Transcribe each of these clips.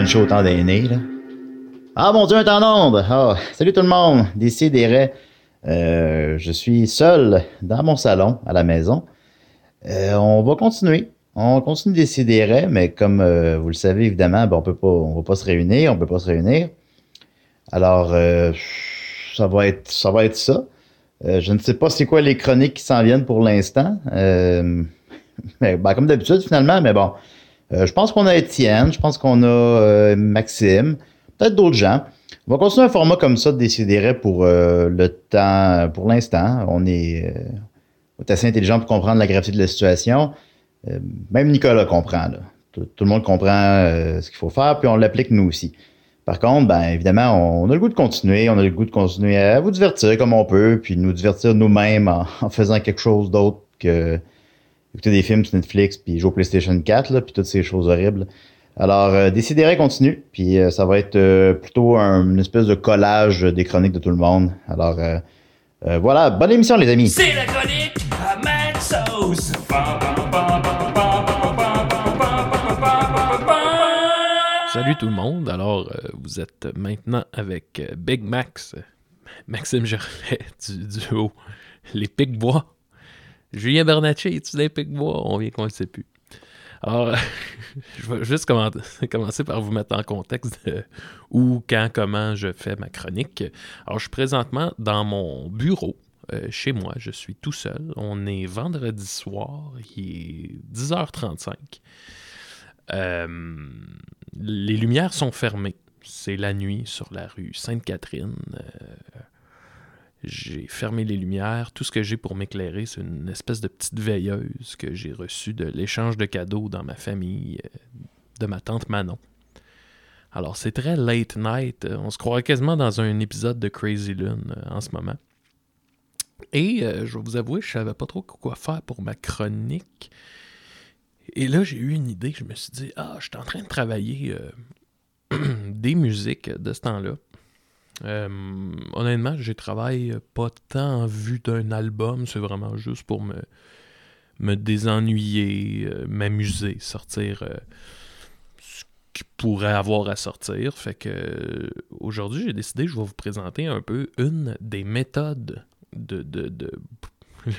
French autant d'aînés, là. Ah, mon Dieu, un temps nombre! Ah, salut tout le monde! Décidérez. Euh, je suis seul dans mon salon, à la maison. Euh, on va continuer. On continue de décider, mais comme euh, vous le savez, évidemment, ben, on peut pas, on va pas se réunir, on peut pas se réunir. Alors, ça va être, ça va être ça. Je ne sais pas c'est quoi les chroniques qui s'en viennent pour l'instant. Ben, comme d'habitude, finalement, mais bon. Euh, je pense qu'on a Étienne, je pense qu'on a euh, Maxime, peut-être d'autres gens. On va continuer un format comme ça de décider pour euh, le temps, pour l'instant. On est, assez intelligent pour comprendre la gravité de la situation. Même Nicolas comprend. Là. Tout, le monde comprend ce qu'il faut faire, puis on l'applique nous aussi. Par contre, ben évidemment, on a le goût de continuer, on a le goût de continuer à vous divertir comme on peut, puis nous divertir nous-mêmes en faisant quelque chose d'autre que écouter des films sur Netflix, puis jouer au PlayStation 4, là, puis toutes ces choses horribles. Alors, euh, Décidérez continue, puis euh, ça va être euh, plutôt un- une espèce de collage des chroniques de tout le monde. Alors, euh, euh, voilà, bonne émission les amis! C'est la chronique à Maxos. Salut tout le monde. Alors, euh, vous êtes maintenant avec euh, Big Max, Maxime Gervais du duo Les Pic-Bois. Julien Bernatchez, est-tu des Pic-Bois? On vient qu'on ne sait plus. Alors, je vais juste commen- commencer par vous mettre en contexte où, quand, comment je fais ma chronique. Alors, je suis présentement dans mon bureau. euh, chez moi, je suis tout seul. On est vendredi soir, il est 10h35. Euh, les lumières sont fermées. C'est la nuit sur la rue Sainte-Catherine. Euh, j'ai fermé les lumières. Tout ce que j'ai pour m'éclairer, c'est une espèce de petite veilleuse que j'ai reçue de l'échange de cadeaux dans ma famille euh, de ma tante Manon. Alors, c'est très late night. Euh, On se croirait quasiment dans un épisode de Crazy Lune euh, en ce moment. Et je vais vous avouer, je savais pas trop quoi faire pour ma chronique. Et là, j'ai eu une idée. Je me suis dit, ah, je suis en train de travailler des musiques de ce temps-là. Euh, honnêtement, je travaille pas tant en vue d'un album. C'est vraiment juste pour me, me désennuyer, euh, m'amuser, sortir euh, ce qu'il pourrait avoir à sortir. Fait que aujourd'hui, j'ai décidé, je vais vous présenter un peu une des méthodes de. de, de...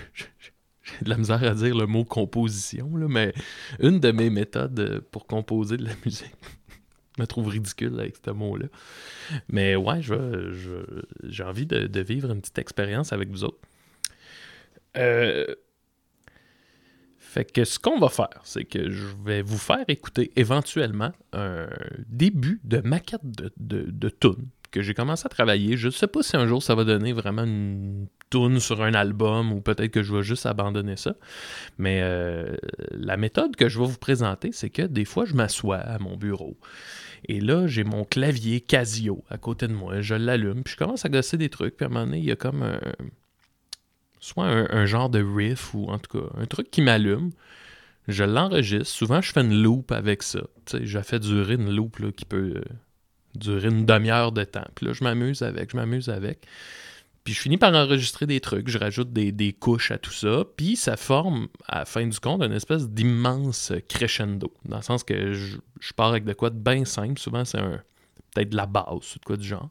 J'ai de la misère à dire le mot composition, là, mais une de mes méthodes pour composer de la musique. Me trouve ridicule avec ce mot-là. Mais ouais, je j'ai envie de, vivre une petite expérience avec vous autres. Euh, Fait que ce qu'on va faire, c'est que je vais vous faire écouter éventuellement un début de maquette de, de, de tune que j'ai commencé à travailler. Je ne sais pas si un jour ça va donner vraiment une tune sur un album ou peut-être que je vais juste abandonner ça. Mais euh, la méthode que je vais vous présenter, c'est que des fois, je m'assois à mon bureau. Et là, j'ai mon clavier Casio à côté de moi. Je l'allume, puis je commence à gosser des trucs. Puis à un moment donné, il y a comme un. Soit un, genre de riff ou en tout cas un truc qui m'allume. Je l'enregistre. Souvent, je fais une loop avec ça. Tu sais, je fais durer une loop là, qui peut euh, durer une demi-heure de temps. Puis là, je m'amuse avec, je m'amuse avec. Puis je finis par enregistrer des trucs, je rajoute des, couches à tout ça, puis ça forme, à la fin du compte, une espèce d'immense crescendo. Dans le sens que je, pars avec de quoi de bien simple, souvent c'est un peut-être de la basse ou de quoi du genre.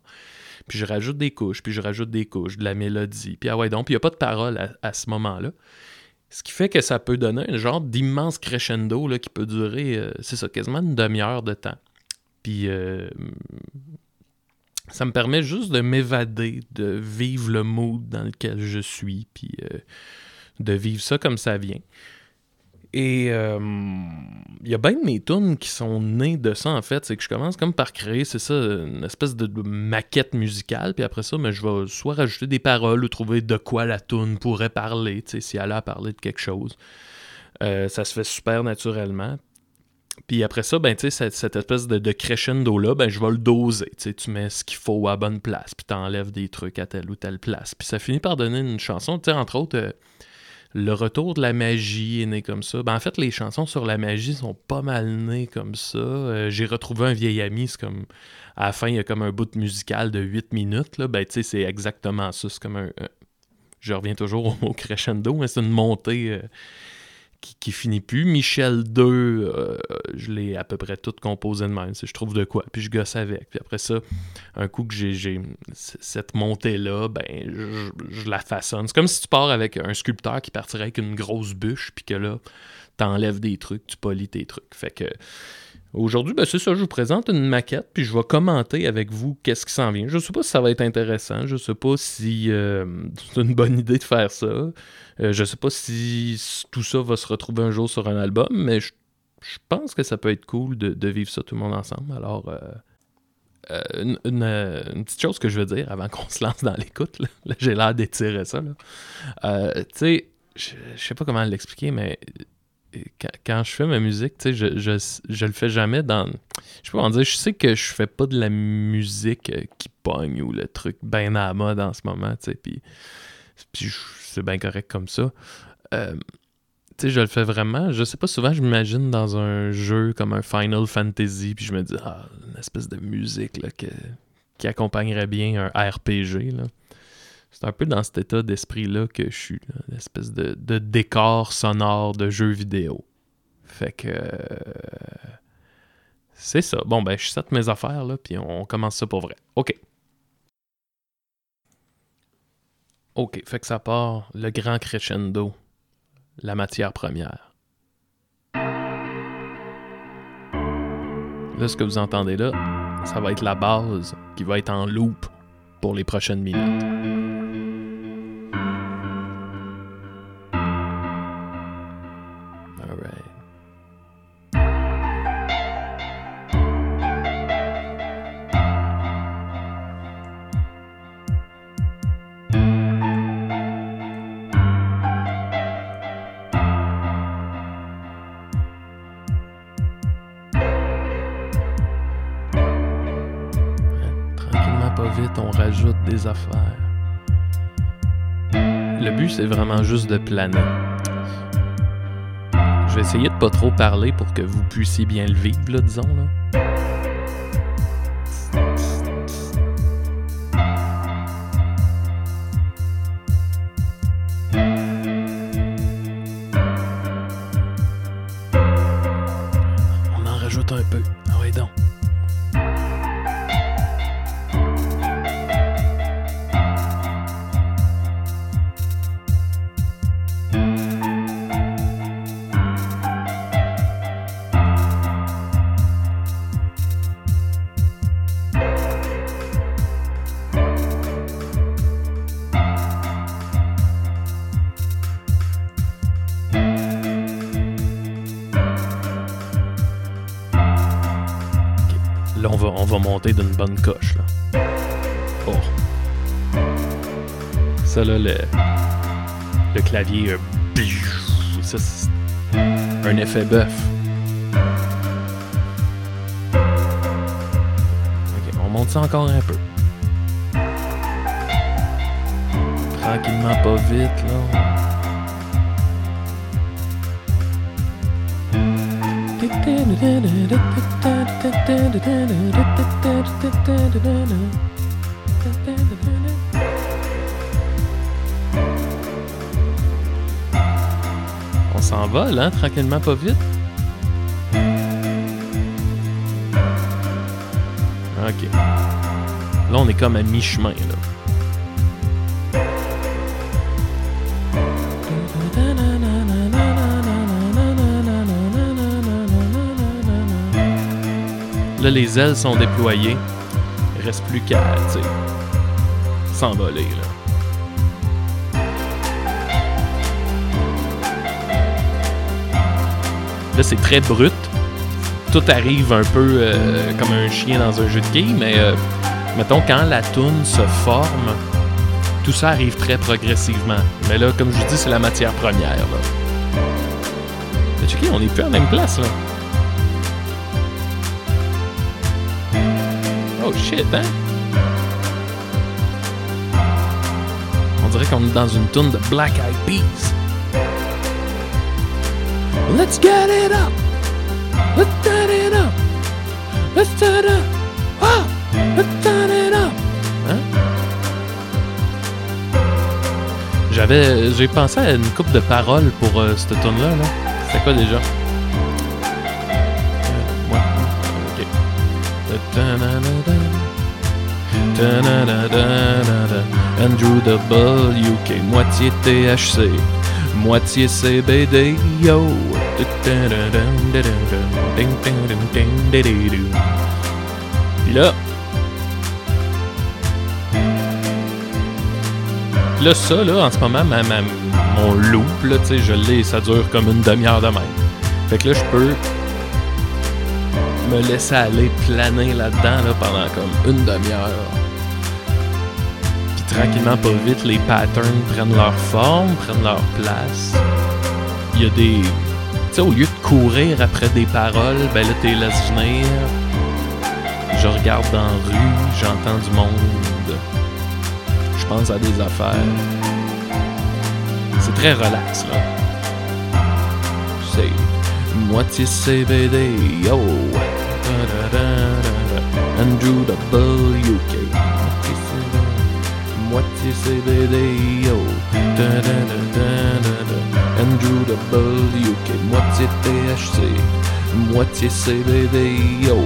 Puis je rajoute des couches, puis je rajoute des couches, de la mélodie, puis ah ouais, donc, puis il n'y a pas de parole à, à ce moment-là. Ce qui fait que ça peut donner un genre d'immense crescendo là, qui peut durer, euh, c'est ça, quasiment une demi-heure de temps. Puis euh, ça me permet juste de m'évader, de vivre le mood dans lequel je suis, puis euh, de vivre ça comme ça vient. Et euh, il y a bien de mes tunes qui sont nées de ça, en fait. C'est que je commence comme par créer, c'est ça, une espèce de, maquette musicale. Puis après ça, mais je vais soit rajouter des paroles ou trouver de quoi la tune pourrait parler, si elle a à parler de quelque chose. Euh, ça se fait super naturellement. Puis après ça, ben, tu cette, cette espèce de, crescendo-là, ben, je vais le doser. Tu tu mets ce qu'il faut à bonne place, puis t'enlèves des trucs à telle ou telle place. Puis ça finit par donner une chanson, tu entre autres, euh, le retour de la magie est né comme ça. Ben, en fait, les chansons sur la magie sont pas mal nées comme ça. Euh, J'ai retrouvé un vieil ami, c'est comme... À la fin, il y a comme un bout musical de 8 minutes, là. Ben, tu c'est exactement ça. C'est comme un... Je reviens toujours au mot crescendo, c'est une montée... qui, finit plus. Michel 2, euh, je l'ai à peu près tout composé de même. Je trouve de quoi, puis je gosse avec. Puis après ça, un coup que j'ai- cette montée-là, ben, je, je la façonne. C'est comme si tu pars avec un sculpteur qui partirait avec une grosse bûche, puis que là, t'enlèves des trucs, tu polis tes trucs. Fait que aujourd'hui, ben, c'est ça, je vous présente une maquette, puis je vais commenter avec vous qu'est-ce qui s'en vient. Je sais pas si ça va être intéressant, je sais pas si euh, c'est une bonne idée de faire ça. Euh, je sais pas si tout ça va se retrouver un jour sur un album, mais je, pense que ça peut être cool de, vivre ça tout le monde ensemble. Alors, euh, une, petite chose que je veux dire avant qu'on se lance dans l'écoute, là, Là, j'ai l'air d'étirer ça. tu sais, je, je sais pas comment l'expliquer, mais quand, quand je fais ma musique, tu sais, je, je, je le fais jamais dans. Je pas comment dire, je sais que je fais pas de la musique euh, qui pogne ou le truc bien à la mode en ce moment, tu sais, puis puis c'est bien correct comme ça. Euh, tu sais, je le fais vraiment. Je sais pas, souvent, je m'imagine dans un jeu comme un Final Fantasy, puis je me dis, ah, une espèce de musique là, qui accompagnerait bien un RPG. Là. C'est un peu dans cet état d'esprit-là que je suis, une espèce de, décor sonore de jeu vidéo. Fait que. euh, c'est ça. Bon, ben, je set mes affaires, là, puis on commence ça pour vrai. OK. OK, fait que ça part le grand crescendo, la matière première. Là, ce que vous entendez là, ça va être la base qui va être en loop pour les prochaines minutes. Affaires. Le but, c'est vraiment juste de planer. Je vais essayer de pas trop parler pour que vous puissiez bien le vivre, là, disons. Là. Va, on va monter d'une bonne coche. Là. Oh. Ça, là, le, le clavier. un effet bœuf. Ok, on monte ça encore un peu. Tranquillement, pas vite, là. S'envole, hein, tranquillement, pas vite. Ok. Là, on est comme à mi-chemin, là. Là, les ailes sont déployées. Il reste plus qu'à, s'envoler, là. C'est très brut. Tout arrive un peu euh, comme un chien dans un jeu de quilles, mais euh, mettons, quand la toune se forme, tout ça arrive très progressivement. Mais là, comme je vous dis, c'est la matière première. Là. Mais on n'est plus à la même place, là? Shit, hein? On dirait qu'on est dans une toune de Black Eyed Peas. Let's get it up! Let's turn it up! Let's turn it up! Ah! Let's turn it up! Hein? J'avais J'avais, j'ai pensé à une coupe de paroles pour euh, cette tune là. là. C'était quoi déjà? Euh, ouais, ok. Ta-da-da-da-da. Ta-da-da-da-da-da. Andrew WK, moitié THC, moitié CBD, yo. Là, là, ça, là, en ce moment, ma- mon loop, là, tu sais, je l'ai, ça dure comme une demi-heure de même. Fait que là, je peux me laisser aller planer là-dedans, là, pendant comme une demi-heure. Tranquillement, pas vite, les patterns prennent leur forme, prennent leur place. Il y a des... Tu sais, au lieu de courir après des paroles, ben là, t'es laisses venir. Je regarde dans la rue, j'entends du monde je pense à des affaires. C'est très relax, là. C'est moitié CBD, yo. Da-da-da-da-da. Andrew WK. Moitié CBD, yo. Da-da-da-da-da-da. Andrew WK. Moitié THC. Moitié CBD, yo.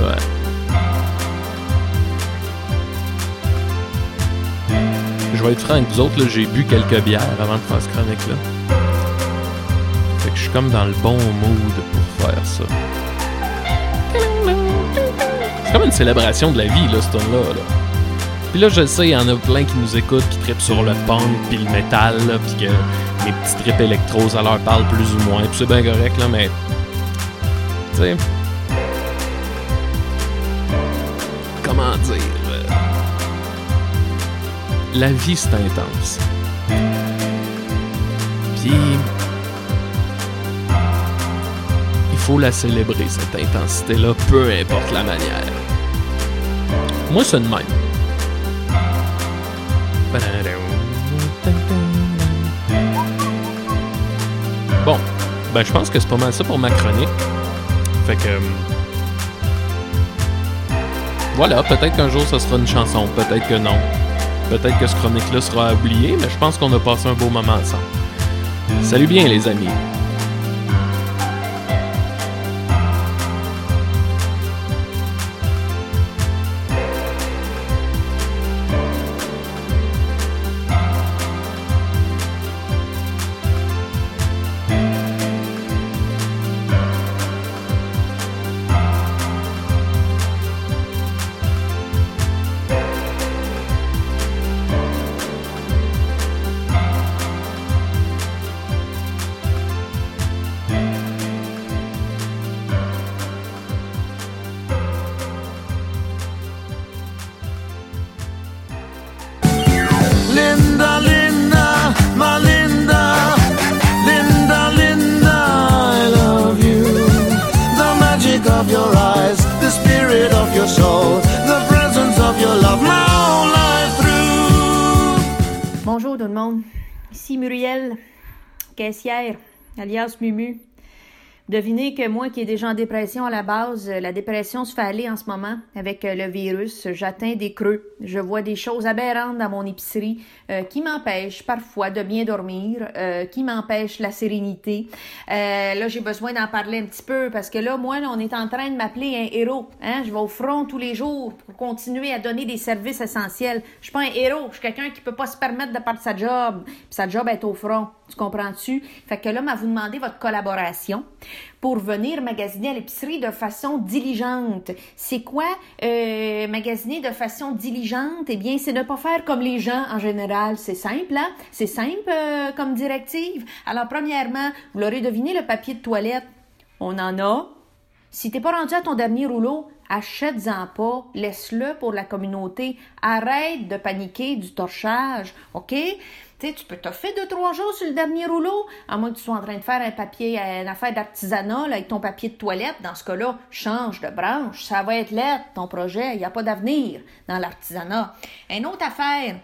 Ouais. Je vais être franc avec vous autres, là, j'ai bu quelques bières avant de faire ce chronique-là. Fait que je suis comme dans le bon mood pour faire ça. C'est comme une célébration de la vie, là, ce tune-là. Là. Puis là, je sais, il y en a plein qui nous écoutent, qui trippent sur le punk, puis le métal, puis que mes petits trips électro, ça leur parle plus ou moins. Puis c'est bien correct, là, mais... Tu sais... Comment dire... euh, la vie c'est intense. Puis faut la célébrer cette intensité-là, peu importe la manière. Moi c'est de même. Bon, ben je pense que c'est pas mal ça pour ma chronique. Fait que euh, voilà, peut-être qu'un jour ça sera une chanson, peut-être que non. Peut-être que ce chronique-là sera oublié, mais je pense qu'on a passé un beau moment ensemble. Salut bien les amis. Alias Mumu. Devinez que moi qui est déjà en dépression à la base, euh, la dépression se fait aller en ce moment avec euh, le virus. J'atteins des creux. Je vois des choses aberrantes dans mon épicerie euh, qui m'empêchent parfois de bien dormir, qui m'empêchent la sérénité. Là, j'ai besoin d'en parler un petit peu parce que là, moi, là, on est en train de m'appeler un héros. Hein? Je vais au front tous les jours pour continuer à donner des services essentiels. Je suis pas un héros. Je suis quelqu'un qui peut pas se permettre de perdre sa job. Puis sa job est au front. Tu comprends-tu? Fait que là, m'a vous demander votre collaboration pour venir magasiner à l'épicerie de façon diligente. C'est quoi euh, magasiner de façon diligente? Eh bien, c'est ne pas faire comme les gens en général. C'est simple, hein? C'est simple euh, comme directive. Alors, premièrement, vous l'aurez deviné, le papier de toilette. On en a. Si t'es pas rendu à ton dernier rouleau, achète-en pas, laisse-le pour la communauté. Arrête de paniquer du torchage, OK? Tu tu peux t'offrir deux, trois jours sur le dernier rouleau, à moins que tu sois en train de faire un papier, une affaire d'artisanat avec ton papier de toilette. Dans ce cas-là, change de branche. Ça va être l'aide, ton projet. Il n'y a pas d'avenir dans l'artisanat. Une autre affaire,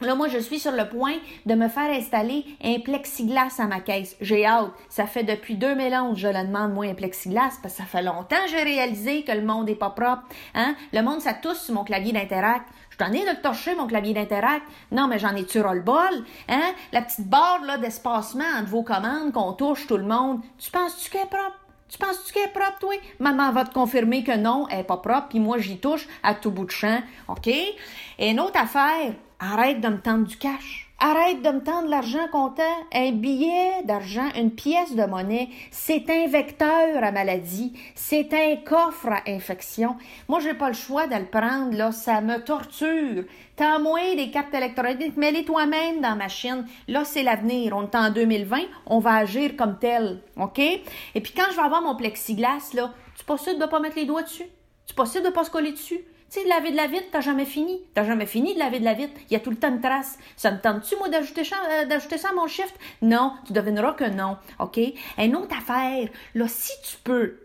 Là, moi, je suis sur le point de me faire installer un plexiglas à ma caisse. J'ai hâte. Ça fait depuis 2011 je le demande, moi, un plexiglas, parce que ça fait longtemps que j'ai réalisé que le monde est pas propre. Hein? Le monde, ça tousse sur mon clavier d'interact. T'en ai de torcher, mon clavier d'interact. Non, mais j'en ai-tu le bol? Hein? La petite barre, là, d'espacement entre vos commandes qu'on touche tout le monde. Tu penses-tu qu'elle est propre? Tu penses-tu qu'elle est propre, toi? Maman va te confirmer que non, elle est pas propre, puis moi, j'y touche à tout bout de champ. OK? Et une autre affaire, arrête de me tendre du cash. Arrête de me tendre l'argent comptant. Un billet d'argent, une pièce de monnaie, c'est un vecteur à maladie. C'est un coffre à infection. Moi, j'ai pas le choix de prendre, là. Ça me torture. T'as moins des cartes électroniques, mets-les toi-même dans la machine. Là, c'est l'avenir. On est en 2020. On va agir comme tel. OK? Et puis, quand je vais avoir mon plexiglas, là, tu possible de pas mettre les doigts dessus? Tu possible de pas se coller dessus? Tu sais, laver de la vitre, t'as jamais fini. T'as jamais fini de laver de la vitre. Il y a tout le temps une trace. Ça me tente-tu, moi, d'ajouter ça, euh, d'ajouter ça à mon shift? Non, tu devineras que non. OK? Une autre affaire, là, si tu peux,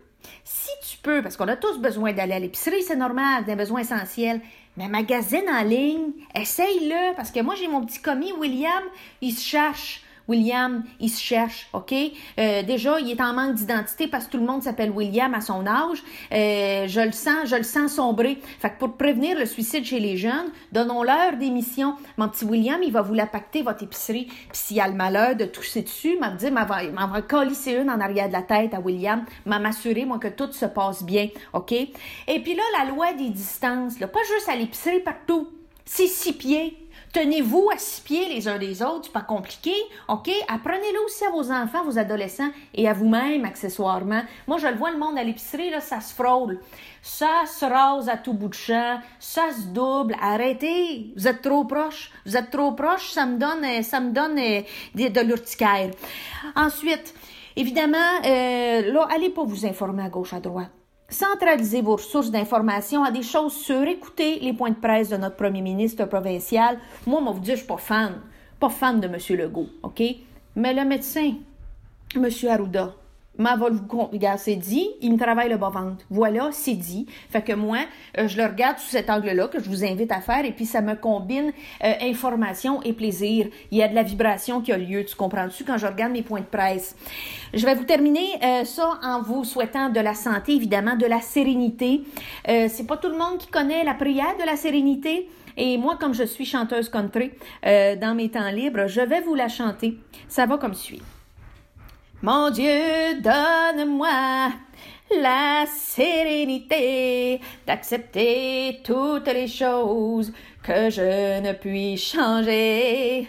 si tu peux, parce qu'on a tous besoin d'aller à l'épicerie, c'est normal, des besoins essentiels. Mais magasine en ligne, essaye-le, parce que moi, j'ai mon petit commis, William, il se cherche. William, il se cherche, OK? Euh, déjà, il est en manque d'identité parce que tout le monde s'appelle William à son âge. Euh, je le sens, je le sens sombrer. Fait pour prévenir le suicide chez les jeunes, donnons-leur des missions. Mon petit William, il va vous la pacter, votre épicerie. Puis s'il a le malheur de tousser dessus, m'a dit, m'a va, colisser une en arrière de la tête à William, m'a m'assurer, moi, que tout se passe bien, OK? Et puis là, la loi des distances, pas juste à l'épicerie, partout. C'est six pieds. Tenez-vous à six pieds les uns des autres, c'est pas compliqué, OK? Apprenez-le aussi à vos enfants, vos adolescents et à vous-même, accessoirement. Moi, je le vois, le monde à l'épicerie, là, ça se frôle. Ça se rase à tout bout de champ, ça se double. Arrêtez, vous êtes trop proche. Vous êtes trop proche, ça me donne, euh, ça me donne euh, de, de l'urticaire. Ensuite, évidemment, euh, là, allez pas vous informer à gauche, à droite. Centralisez vos ressources d'information à des choses sûres. Écoutez les points de presse de notre premier ministre provincial. Moi, moi, vous dire, je suis pas fan. Pas fan de M. Legault, OK? Mais le médecin, M. Arruda, Ma regarde, c'est dit, il me travaille le bas-ventre. Voilà, c'est dit. Fait que moi, euh, je le regarde sous cet angle-là que je vous invite à faire et puis ça me combine euh, information et plaisir. Il y a de la vibration qui a lieu, tu comprends-tu, quand je regarde mes points de presse. Je vais vous terminer euh, ça en vous souhaitant de la santé, évidemment, de la sérénité. Euh, c'est pas tout le monde qui connaît la prière de la sérénité. Et moi, comme je suis chanteuse country, euh, dans mes temps libres, je vais vous la chanter. Ça va comme suit. Mon Dieu, donne-moi la sérénité d'accepter toutes les choses que je ne puis changer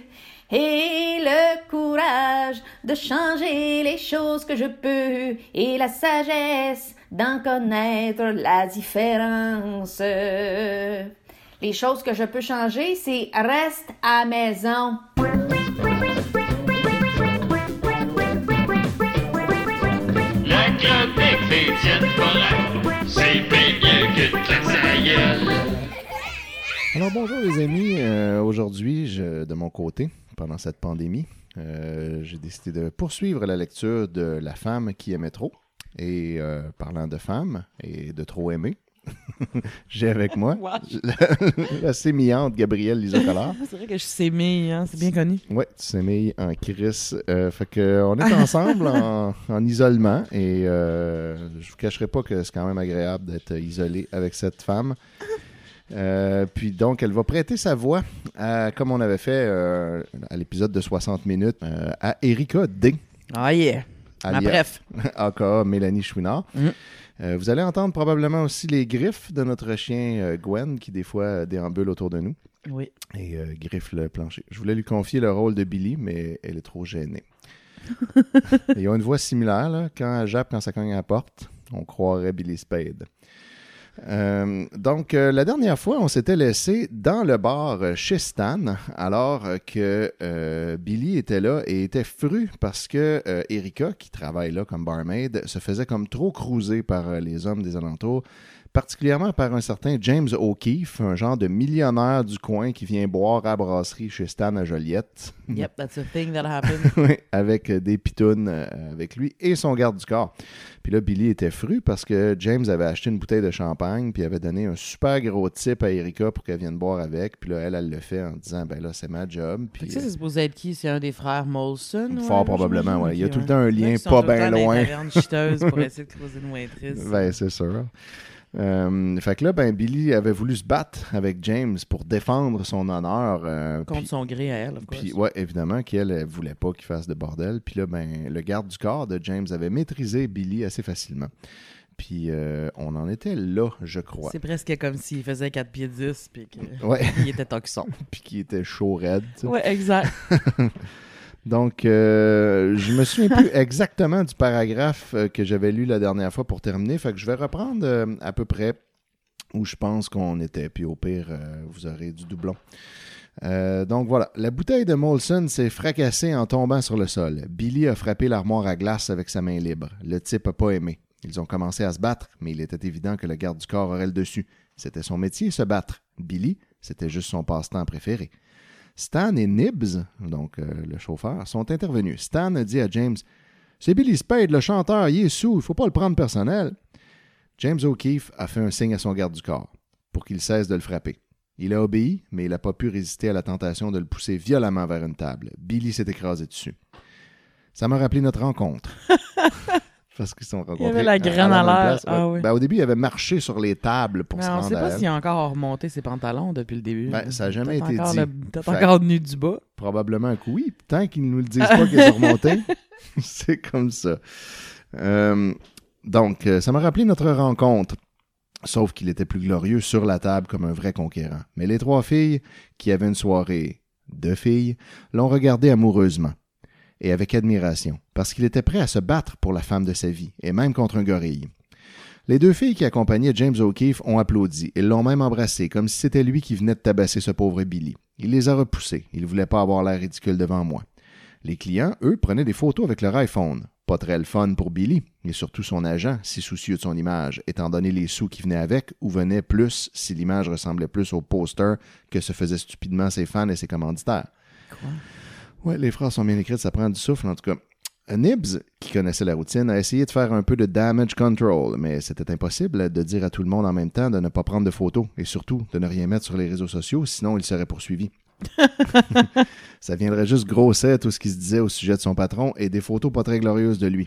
et le courage de changer les choses que je peux et la sagesse d'en connaître la différence. Les choses que je peux changer, c'est reste à maison. C'est bien que. Alors bonjour les amis, Euh, aujourd'hui de mon côté, pendant cette pandémie, euh, j'ai décidé de poursuivre la lecture de La femme qui aimait trop. Et euh, parlant de femmes et de trop aimer, j'ai avec moi la, la sémillante Gabrielle Lisocolard. C'est vrai que je sais mais hein, c'est bien connu. Ouais, tu s'émilles en Chris. Euh, fait que on est ensemble en, en isolement et euh, je vous cacherai pas que c'est quand même agréable d'être isolé avec cette femme. Euh, puis donc, elle va prêter sa voix, à- comme on avait fait euh, à l'épisode de 60 minutes, à Erika D. Ah yeah. Ma bref. aka Mélanie Chouinard. Mm. Euh, vous allez entendre probablement aussi les griffes de notre chien euh, Gwen, qui des fois euh, déambule autour de nous Oui. et euh, griffe le plancher. Je voulais lui confier le rôle de Billy, mais elle est trop gênée. Ils ont une voix similaire. Là. Quand elle jappe, quand ça cogne à la porte, on croirait Billy Spade. Euh, donc, euh, la dernière fois, on s'était laissé dans le bar euh, chez Stan, alors que Billy était là et était fru parce que Erika, qui travaille là comme barmaid, se faisait comme trop cruiser par les hommes des alentours, particulièrement par un certain James O'Keefe, un genre de millionnaire du coin qui vient boire à la brasserie chez Stan à Joliette. Yep, that's a thing that happened. Oui, avec euh, des pitounes euh, avec lui et son garde du corps. Puis là, Billy était fru parce que James avait acheté une bouteille de champagne puis avait donné un super gros tip à Erika pour qu'elle vienne boire avec. Puis là, elle, elle le fait en disant, ben là, c'est ma job. Puis ça, c'est supposé être qui? C'est un des frères Molson? ouais, fort probablement, ouais. Il y a tout le temps un lien pas bien loin. pour essayer de closer une. Ben, c'est sûr. Euh, fait que là, ben, Billy avait voulu se battre avec James pour défendre son honneur. euh, Contre son gré à elle, of course. puis, ouais, évidemment qu'elle elle voulait pas qu'il fasse de bordel. Puis là, ben, le garde du corps de James avait maîtrisé Billy assez facilement. Puis euh, on en était là, je crois. C'est presque comme s'il faisait 4 pieds 10 puis qu'il Ouais, était toxon. puis qui était chaud raide. tu sais. Ouais, exact. Donc, euh, je me souviens plus exactement du paragraphe euh, que j'avais lu la dernière fois pour terminer. Fait que je vais reprendre euh, à peu près où je pense qu'on était. Puis au pire, euh, vous aurez du doublon. Euh, donc voilà, la bouteille de Molson s'est fracassée en tombant sur le sol. Billy a frappé l'armoire à glace avec sa main libre. Le type n'a pas aimé. Ils ont commencé à se battre, mais il était évident que le garde du corps aurait le dessus. C'était son métier, se battre. Billy, c'était juste son passe-temps préféré. Stan et Nibs, donc euh, le chauffeur, sont intervenus. Stan a dit à James C'est Billy Spade, le chanteur, il est sous, il faut pas le prendre personnel. James O'Keefe a fait un signe à son garde du corps pour qu'il cesse de le frapper. Il a obéi, mais il n'a pas pu résister à la tentation de le pousser violemment vers une table. Billy s'est écrasé dessus. Ça m'a rappelé notre rencontre. Parce qu'ils sont rencontrés. avait la graine à l'air. Ah Ouais. oui. Ben, au début, il avait marché sur les tables pour Mais se on rendre sait pas s'il a encore remonté ses pantalons depuis le début. Ben, ça a jamais été dit. le- Peut-être encore nu du bas. Probablement que oui. Tant qu'ils ne nous le disent pas qu'ils sont remontés, c'est comme ça. Euh, donc, euh, ça m'a rappelé notre rencontre. Sauf qu'il était plus glorieux sur la table comme un vrai conquérant. Mais les trois filles, qui avaient une soirée de filles, l'ont regardé amoureusement et avec admiration, parce qu'il était prêt à se battre pour la femme de sa vie, et même contre un gorille. Les deux filles qui accompagnaient James O'Keefe ont applaudi et l'ont même embrassé, comme si c'était lui qui venait de tabasser ce pauvre Billy. Il les a repoussés. Il ne voulait pas avoir l'air ridicule devant moi. Les clients, eux, prenaient des photos avec leur iPhone. Pas très le fun pour Billy, et surtout son agent, si soucieux de son image, étant donné les sous qui venaient avec, ou venaient plus si l'image ressemblait plus au poster que se faisaient stupidement ses fans et ses commanditaires. Ouais, les phrases sont bien écrites, ça prend du souffle en tout cas. Nibs, qui connaissait la routine, a essayé de faire un peu de damage control, mais c'était impossible de dire à tout le monde en même temps de ne pas prendre de photos et surtout de ne rien mettre sur les réseaux sociaux, sinon il serait poursuivi. Ça viendrait juste grosser tout ce qui se disait au sujet de son patron et des photos pas très glorieuses de lui.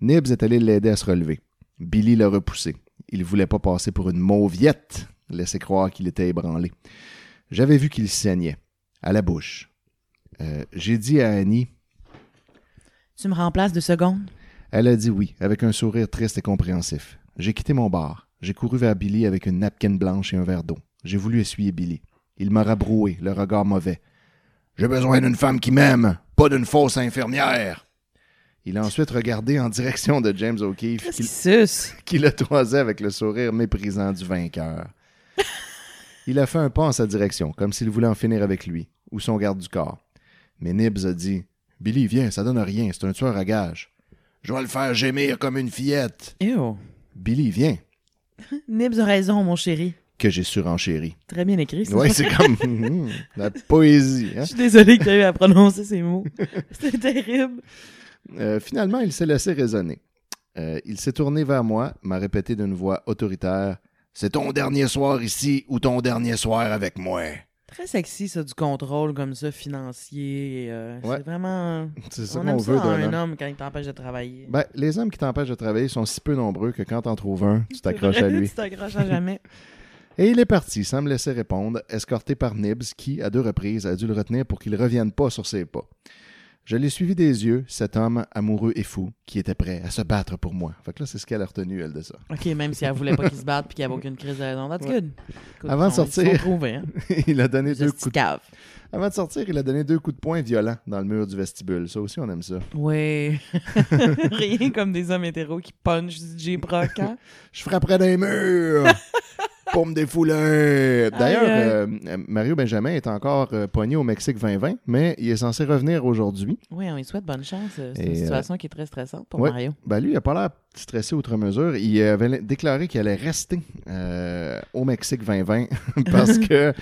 Nibs est allé l'aider à se relever. Billy l'a repoussé. Il voulait pas passer pour une mauviette, laisser croire qu'il était ébranlé. J'avais vu qu'il saignait, à la bouche. Euh, J'ai dit à Annie, Tu me remplaces de secondes? elle a dit oui, avec un sourire triste et compréhensif. J'ai quitté mon bar. J'ai couru vers Billy avec une napkin blanche et un verre d'eau. J'ai voulu essuyer Billy. Il m'a rabroué, le regard mauvais. J'ai besoin d'une femme qui m'aime, pas d'une fausse infirmière. Il a ensuite regardé en direction de James O'Keefe, qui, qui le toisait avec le sourire méprisant du vainqueur. Il a fait un pas en sa direction, comme s'il voulait en finir avec lui, ou son garde du corps. Mais Nibs a dit Billy, viens, ça donne rien, c'est un tueur à gage. Je vais le faire gémir comme une fillette. Ew. Billy, viens, Nibs a raison, mon chéri. que j'ai surenchéri. Très bien écrit, ça. Ouais, c'est comme hum, la poésie. hein. Je suis désolée que tu aies eu à prononcer ces mots. C'était terrible. Euh, finalement, il s'est laissé raisonner. Euh, il s'est tourné vers moi, m'a répété d'une voix autoritaire C'est ton dernier soir ici ou ton dernier soir avec moi. Très sexy, ça, du contrôle comme ça, financier. euh, Ouais. C'est vraiment... C'est ça On qu'on veut d'un un homme. homme quand il t'empêche de travailler. Ben, les hommes qui t'empêchent de travailler sont si peu nombreux que quand t'en trouves un, tu t'accroches à lui. tu t'accroches à jamais. Et il est parti sans me laisser répondre, escorté par Nibs qui, à deux reprises, a dû le retenir pour qu'il ne revienne pas sur ses pas. Je l'ai suivi des yeux, cet homme amoureux et fou qui était prêt à se battre pour moi. Fait que là, c'est ce qu'elle a retenu, elle, de ça. OK, même si elle voulait pas qu'il se batte puis qu'il n'y avait aucune crise de raison. That's good. Écoute, Avant de sortir- hein. il a donné deux coups de... Avant de sortir, il a donné deux coups de poing violents dans le mur du vestibule. Ça aussi, on aime ça. Oui. Rien comme des hommes hétéros qui punchent du J-Brock, hein? Je frapperai des murs pour me défouler. D'ailleurs, euh, euh, Mario Benjamin est encore euh, pogné au Mexique 2020, mais il est censé revenir aujourd'hui. Oui, on lui souhaite bonne chance. C'est une euh, situation qui est très stressante pour ouais. Mario. Ben lui, il a pas l'air stressé outre mesure. Il avait déclaré qu'il allait rester euh, au Mexique 2020 parce que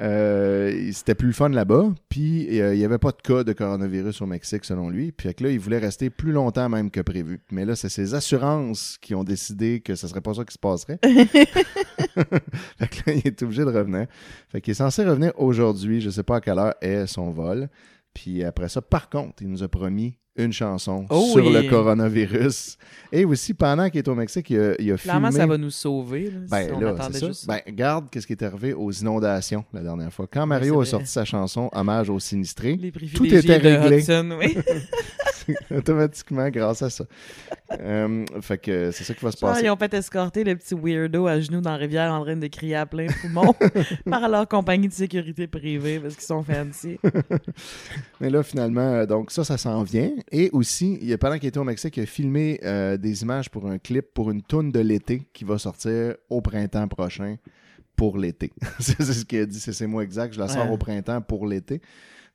euh, c'était plus le fun là-bas. Puis euh, il n'y avait pas de cas de coronavirus au Mexique, selon lui. Puis là, il voulait rester plus longtemps même que prévu. Mais là, c'est ses assurances qui ont décidé que ce serait pas ça qui se passerait. fait que là, il est obligé de revenir. Fait qu'il est censé revenir aujourd'hui. Je sais pas à quelle heure est son vol. Puis après ça, par contre, il nous a promis une chanson Oh sur oui. le coronavirus. Et aussi, pendant qu'il est au Mexique, il a, il a Clairement, filmé... ça va nous sauver. Là, Ben si on là, attendait juste Ben, regarde qu'est-ce qui est arrivé aux inondations la dernière fois. Quand Mario a sorti sa chanson Hommage aux sinistrés, Tout était réglé. Hudson, oui. automatiquement grâce à ça. Euh, fait que c'est ça qui va se Genre, passer. ils ont fait escorter le petit weirdo à genoux dans la rivière en train de crier à plein poumon par leur compagnie de sécurité privée parce qu'ils sont fancy. Mais là, finalement, euh, donc ça, ça s'en vient. Et aussi, il y a, pendant qu'il était au Mexique, il a filmé euh, des images pour un clip pour une toune de l'été qui va sortir au printemps prochain pour l'été. c'est ce qu'il a dit, c'est ces mots exacts. Je la sors Ouais. au printemps pour l'été.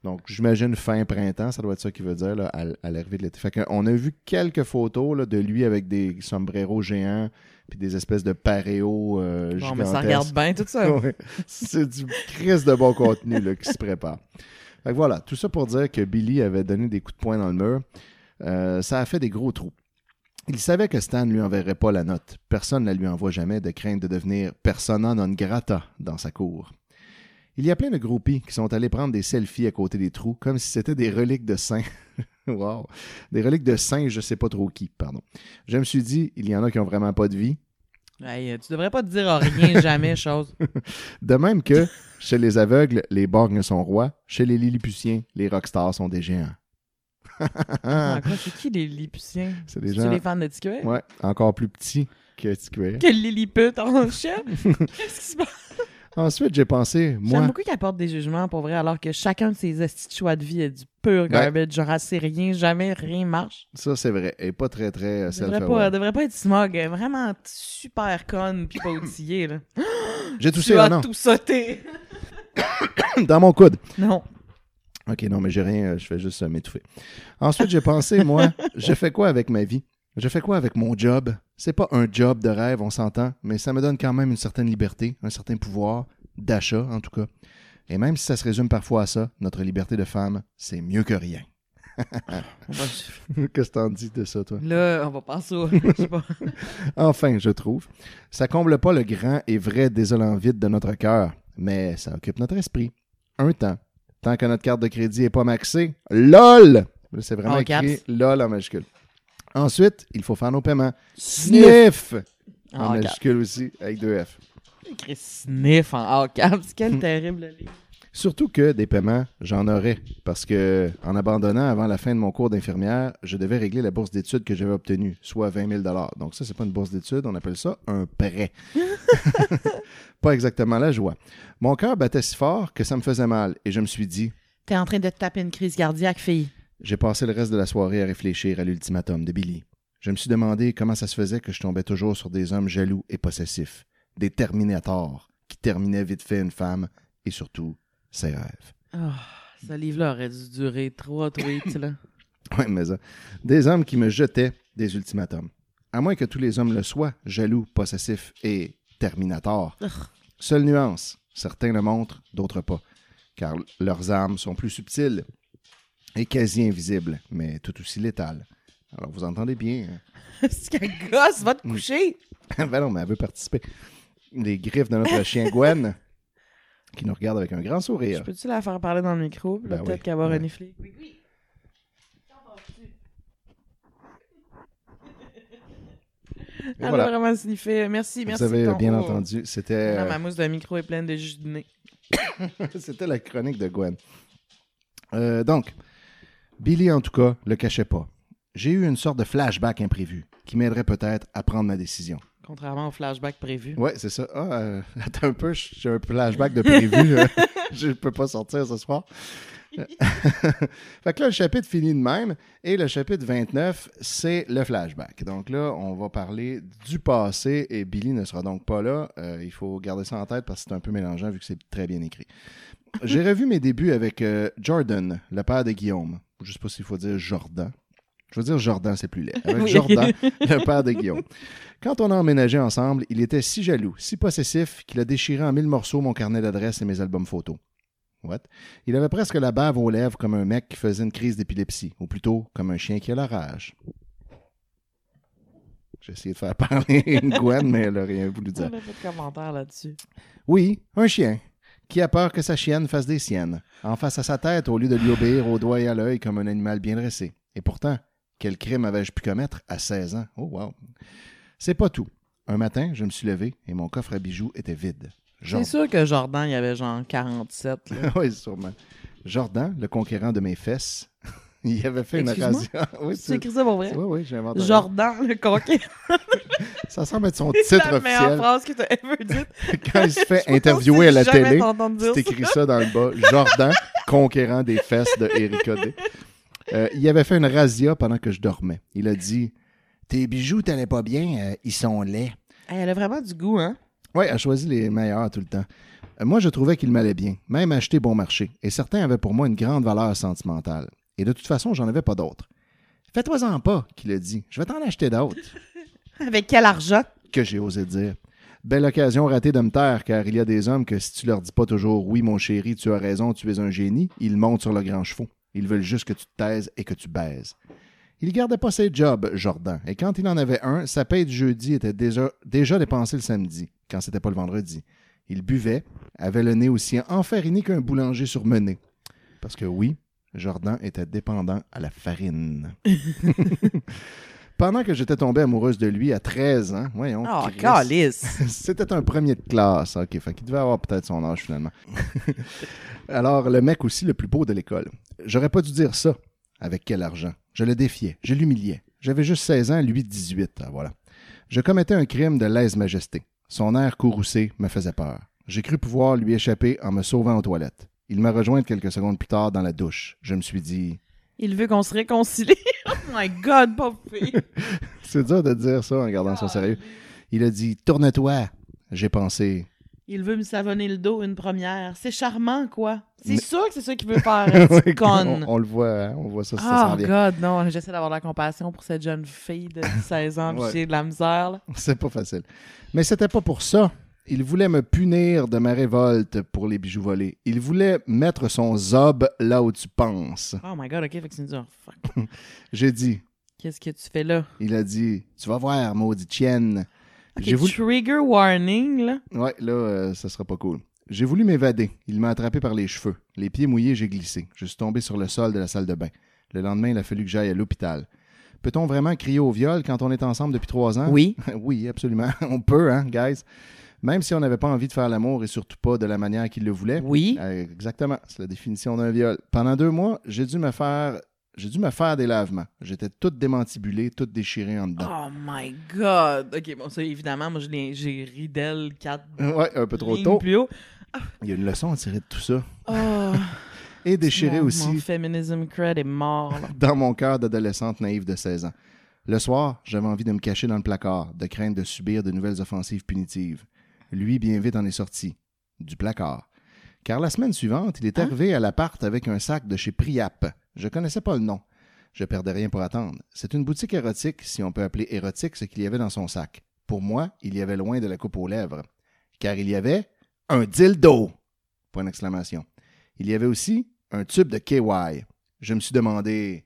Donc, j'imagine fin printemps, ça doit être ça qu'il veut dire là, à, à l'arrivée de l'été. Fait qu'on a vu quelques photos là, de lui avec des sombreros géants puis des espèces de paréos euh, Bon, mais ça regarde bien tout ça. Ouais. C'est du crise de bon contenu là, qui se prépare. Fait que voilà, tout ça pour dire que Billy avait donné des coups de poing dans le mur. Euh, ça a fait des gros trous. Il savait que Stan ne lui enverrait pas la note. Personne ne la lui envoie jamais de crainte de devenir persona non grata dans sa cour. Il y a plein de groupies qui sont allés prendre des selfies à côté des trous, comme si c'était des reliques de saints. wow! Des reliques de saints, je sais pas trop qui, pardon. Je me suis dit, il y en a qui ont vraiment pas de vie, Hey, tu devrais pas te dire rien, jamais, chose. De même que chez les aveugles, les borgnes sont rois, chez les Lilliputiens, les rockstars sont des géants. Ah, c'est qui les Lilliputiens? C'est des C'est gens les fans de TQA? ouais, encore plus petits que TQA. Quel Lilliput en chef? Qu'est-ce qui se passe? Ensuite, j'ai pensé, J'aime moi, beaucoup qu'ils apportent des jugements pour vrai, alors que chacun de ses choix de vie est du pur garbage. Genre, assez rien, jamais rien marche. ça c'est vrai, et pas très très euh, Elle devrait pas, devrait être smog. Elle est vraiment super conne pis pas outillée, là. J'ai toussé tu as an tout sauté. dans mon coude. Non. Ok, non, mais j'ai rien, euh, je fais juste euh, m'étouffer. Ensuite, j'ai pensé, moi, je fais quoi avec ma vie? Je fais quoi avec mon job? C'est pas un job de rêve, on s'entend, mais ça me donne quand même une certaine liberté, un certain pouvoir, d'achat en tout cas. Et même si ça se résume parfois à ça, notre liberté de femme, c'est mieux que rien. Qu'est-ce que t'en dis de ça, toi? Là, on va passer au. Enfin, je trouve. Ça comble pas le grand et vrai désolant vide de notre cœur, mais ça occupe notre esprit. Un temps. Tant que notre carte de crédit est pas maxée, LOL! C'est vraiment En écrit caps. LOL en majuscule. Ensuite, il faut faire nos paiements. Sniff. Sniff! En majuscule aussi, avec deux F. Écrit sniff en caps. Quel terrible livre. Surtout que des paiements, j'en aurais. Parce que, en abandonnant avant la fin de mon cours d'infirmière, je devais régler la bourse d'études que j'avais obtenue, soit 20 000 Donc, ça, c'est pas une bourse d'études, on appelle ça un prêt. pas exactement la joie. Mon cœur battait si fort que ça me faisait mal et je me suis dit, T'es en train de te taper une crise cardiaque, fille. J'ai passé le reste de la soirée à réfléchir à l'ultimatum de Billy. Je me suis demandé comment ça se faisait que je tombais toujours sur des hommes jaloux et possessifs, des terminators qui terminaient vite fait une femme et surtout ses rêves. Ah, ce livre-là aurait dû durer trois tweets, là. Oui, mais ça. Des hommes qui me jetaient des ultimatums. À moins que tous les hommes le soient, jaloux, possessifs et terminators. Ugh. Seule nuance, certains le montrent, d'autres pas, car leurs armes sont plus subtiles et quasi invisibles, mais tout aussi létales. Alors vous entendez bien. C'est qu'un gosse, va te coucher? hein? ben non, mais elle veut participer. Les griffes de notre chien Gwen, qui nous regarde avec un grand Je sourire. peux-tu la faire parler dans le micro? Ben Peut-être oui. qu'elle va Ouais. renifler. Oui, oui. Et Elle voilà. a vraiment sniffé. Merci, merci. Vous avez ton- bien entendu. C'était Non, euh, ma mousse de micro est pleine de jus de nez. C'était la chronique de Gwen. Euh, donc, Billy, en tout cas, le cachait pas. J'ai eu une sorte de flashback imprévu qui m'aiderait peut-être à prendre ma décision. Contrairement au flashback prévu. Ouais, c'est ça. Ah, euh, attends un peu, j'ai un flashback de prévu. Je peux pas sortir ce soir. fait que là, le chapitre finit de même. Et le chapitre 29, c'est le flashback. Donc là, on va parler du passé et Billy ne sera donc pas là. Euh, il faut garder ça en tête parce que c'est un peu mélangeant vu que c'est très bien écrit. J'ai revu mes débuts avec euh, Jordan, le père de Guillaume. Je sais pas s'il faut dire Jordan. Je veux dire Jordan, c'est plus laid. Avec Oui. Jordan, le père de Guillaume. Quand on a emménagé ensemble, il était si jaloux, si possessif, qu'il a déchiré en mille morceaux mon carnet d'adresses et mes albums photos. What? Il avait presque la bave aux lèvres comme un mec qui faisait une crise d'épilepsie, ou plutôt comme un chien qui a la rage. J'ai essayé de faire parler une Gwen, mais elle n'a rien voulu On dire. a pas de commentaire là-dessus. Oui, un chien, qui a peur que sa chienne fasse des siennes, en face à sa tête au lieu de lui obéir au doigt et à l'œil comme un animal bien dressé. Et pourtant, quel crime avais-je pu commettre à 16 ans? Oh, wow. C'est pas tout. Un matin, je me suis levé et mon coffre à bijoux était vide. C'est sûr que Jordan, il y avait genre 47. là. oui, sûrement. Jordan, le conquérant de mes fesses, il avait fait une razzia. oui, Tu écris ça pour vrai? Oui, oui, j'ai inventé. Jordan, le conquérant. Ça semble être son C'est titre la meilleure officiel. phrase que tu as ever dite. Quand il se fait interviewer à la télé, c'est ça. écrit ça dans le bas. Jordan, conquérant des fesses de Erika D. Euh, il avait fait une razzia pendant que je dormais. Il a dit Tes bijoux t'allaient pas bien, euh, ils sont laids. Hey, elle a vraiment du goût, hein? Oui, elle a choisi les meilleurs tout le temps. Euh, Moi, je trouvais qu'il m'allait bien, même acheté bon marché, et certains avaient pour moi une grande valeur sentimentale. Et de toute façon, j'en avais pas d'autres. Fais-toi-en pas, qu'il a dit. Je vais t'en acheter d'autres. Avec quel argent? que j'ai osé dire. Belle occasion ratée de me taire, car il y a des hommes que si tu leur dis pas toujours oui, mon chéri, tu as raison, tu es un génie, ils montent sur le grand chevaux. Ils veulent juste que tu te taises et que tu baises. Il gardait pas ses jobs, Jordan, et quand il en avait un, sa paye du jeudi était déjà, déjà dépensée le samedi, quand c'était pas le vendredi. Il buvait, avait le nez aussi enfariné qu'un boulanger surmené. Parce que oui, Jordan était dépendant à la farine. Pendant que j'étais tombé amoureuse de lui à 13 ans, voyons. Oh, calice! C'était un premier de classe. OK, fait qu'il devait avoir peut-être son âge finalement. Alors, le mec aussi le plus beau de l'école. J'aurais pas dû dire ça. Avec quel argent? Je le défiais, je l'humiliais. J'avais juste 16 ans, lui 18. Ah, voilà. Je commettais un crime de lèse-majesté. Son air courroucé me faisait peur. J'ai cru pouvoir lui échapper en me sauvant aux toilettes. Il m'a rejoint quelques secondes plus tard dans la douche. Je me suis dit, Il veut qu'on se réconcilie. oh my God, fille. c'est dur de dire ça en gardant son sérieux. Il a dit, tourne-toi. J'ai pensé, Il veut me savonner le dos une première. C'est charmant, quoi. C'est Mais- sûr que c'est ça qu'il veut faire, con. on, on le voit, hein, on voit ça, ça Oh. God, non, j'essaie d'avoir de la compassion pour cette jeune fille de 16 ans, Ouais. de la misère. là. C'est pas facile. Mais c'était pas pour ça. Il voulait me punir de ma révolte pour les bijoux volés. Il voulait mettre son zob là où tu penses. Oh my God, ok, fait que c'est dur. Fuck. J'ai dit. Qu'est-ce que tu fais là? Il a dit Tu vas voir, maudite chienne. Ok, J'ai voulu. Trigger warning, là. Ouais, là, euh, ça sera pas cool. J'ai voulu m'évader. Il m'a attrapé par les cheveux. Les pieds mouillés, j'ai glissé. Je suis tombé sur le sol de la salle de bain. Le lendemain, il a fallu que j'aille à l'hôpital. Peut-on vraiment crier au viol quand on est ensemble depuis trois ans? Oui. oui, absolument. On peut, hein, guys? Même si on n'avait pas envie de faire l'amour et surtout pas de la manière qu'il le voulait. Oui. Euh, exactement, c'est la définition d'un viol. Pendant deux mois, j'ai dû me faire, j'ai dû me faire des lavements. J'étais toute démantibulée, toute déchirée en dedans. Oh my God. Ok, bon, ça, évidemment, moi, j'ai ri d'elle 4 Ouais, un peu trop tôt. plus haut. Il y a une leçon à tirer de tout ça. Oh, Et déchirée mon, aussi Mon féminism cred est mort, dans mon cœur d'adolescente naïve de 16 ans. Le soir, j'avais envie de me cacher dans le placard, de craindre de subir de nouvelles offensives punitives. Lui, bien vite, en est sorti. Du placard. Car la semaine suivante, il est arrivé à l'appart avec un sac de chez Priap. Je connaissais pas le nom. Je perdais rien pour attendre. C'est une boutique érotique, si on peut appeler érotique ce qu'il y avait dans son sac. Pour moi, il y avait loin de la coupe aux lèvres. Car il y avait un dildo! Point d'exclamation. Il y avait aussi un tube de KY. Je me suis demandé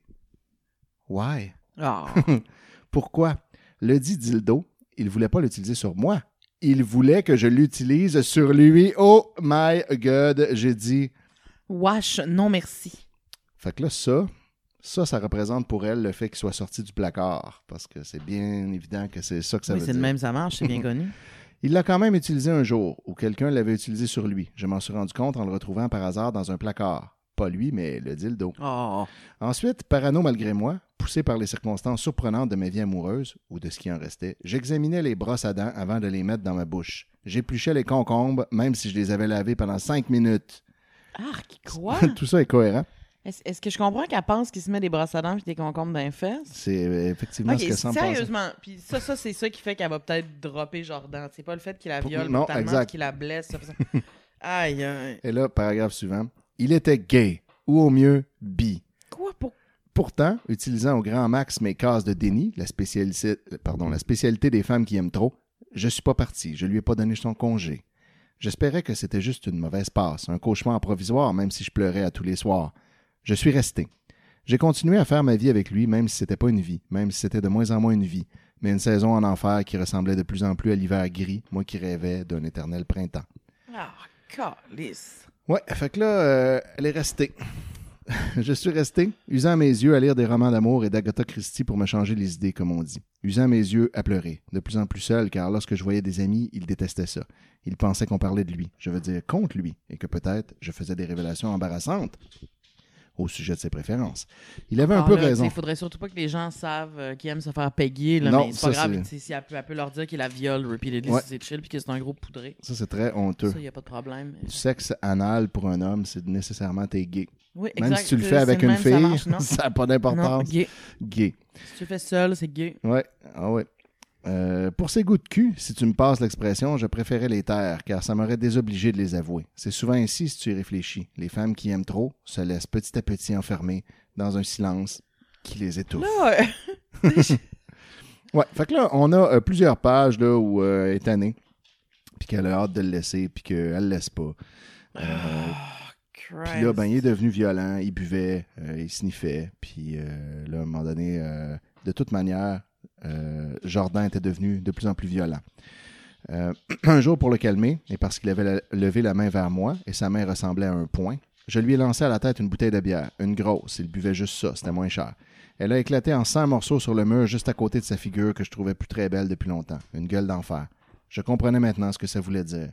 Why? Oh. Pourquoi? Le dit dildo, il voulait pas l'utiliser sur moi. Il voulait que je l'utilise sur lui. Oh my god, j'ai dit. Wash, non merci. Fait que là, ça, ça, ça représente pour elle le fait qu'il soit sorti du placard. Parce que c'est bien évident que c'est ça que ça Oui, veut c'est dire. de même, ça marche, c'est bien connu. Il l'a quand même utilisé un jour où quelqu'un l'avait utilisé sur lui. Je m'en suis rendu compte en le retrouvant par hasard dans un placard. Pas lui, mais le dildo. Oh. Ensuite, parano malgré moi, poussé par les circonstances surprenantes de ma vie amoureuse, ou de ce qui en restait, j'examinais les brosses à dents avant de les mettre dans ma bouche. J'épluchais les concombres, même si je les avais lavés pendant cinq minutes. Arc, quoi? Tout ça est cohérent. Est-ce que je comprends qu'elle pense qu'il se met des brosses à dents et des concombres dans les fesses? C'est euh, effectivement ce que semble sérieusement. Puis ça, ça c'est ça qui fait qu'elle va peut-être dropper Jordan. C'est pas le fait qu'il la viole non, brutalement, qu'il la blesse. ça, ça. aïe, aïe. Et là, paragraphe suivant. Il était gay, ou au mieux, bi. Quoi pour... Pourtant, utilisant au grand max mes cases de déni, la spécialité, pardon, la spécialité des femmes qui aiment trop, je suis pas parti, je lui ai pas donné son congé. J'espérais que c'était juste une mauvaise passe, un cauchemar provisoire, même si je pleurais à tous les soirs. Je suis resté. J'ai continué à faire ma vie avec lui, même si c'était pas une vie, même si c'était de moins en moins une vie, mais une saison en enfer qui ressemblait de plus en plus à l'hiver gris, moi qui rêvais d'un éternel printemps. Ah, calice. Ouais, fait que là, euh, elle est restée. Je suis resté, usant mes yeux à lire des romans d'amour et d'Agatha Christie pour me changer les idées, comme on dit. Usant mes yeux à pleurer, de plus en plus seul, car lorsque je voyais des amis, ils détestaient ça. Ils pensaient qu'on parlait de lui, je veux dire contre lui, et que peut-être je faisais des révélations embarrassantes au sujet de ses préférences. Il avait un Ah, peu là, raison. Il faudrait surtout pas que les gens savent euh, qu'ils aiment se faire payer. Là, Non, mais c'est pas ça, grave. c'est- Si elle peut, elle peut leur dire qu'il la viole repeatedly, Ouais. si c'est chill, puis que c'est un gros poudré. Ça, c'est très honteux. Ça, il n'y a pas de problème. Du sexe anal pour un homme, c'est nécessairement t'es gay. Oui, Même exact. si tu le C'est- fais avec une le même, ça fille, marche, non? ça n'a pas Non, d'importance. gay. Gay. Si tu le fais seul, c'est gay. Ouais, ah ouais. Euh, pour ces goûts de cul, si tu me passes l'expression, je préférais les taire, car ça m'aurait désobligé de les avouer. C'est souvent ainsi si tu y réfléchis. Les femmes qui aiment trop se laissent petit à petit enfermer dans un silence qui les étouffe. Euh, Ouais, fait que là, on a euh, plusieurs pages là, où euh, elle est tannée, puis qu'elle a hâte de le laisser, puis qu'elle le laisse pas. Euh, Puis là, ben, il est devenu violent, il buvait, il sniffait. Puis là, à un moment donné, de toute manière, Jordan était devenu de plus en plus violent. Euh, un jour, pour le calmer, et parce qu'il avait la- levé la main vers moi, et sa main ressemblait à un poing, je lui ai lancé à la tête une bouteille de bière, une grosse. Il buvait juste ça, c'était moins cher. Elle a éclaté en 100 morceaux sur le mur juste à côté de sa figure que je trouvais plus très belle depuis longtemps. Une gueule d'enfer. Je comprenais maintenant ce que ça voulait dire.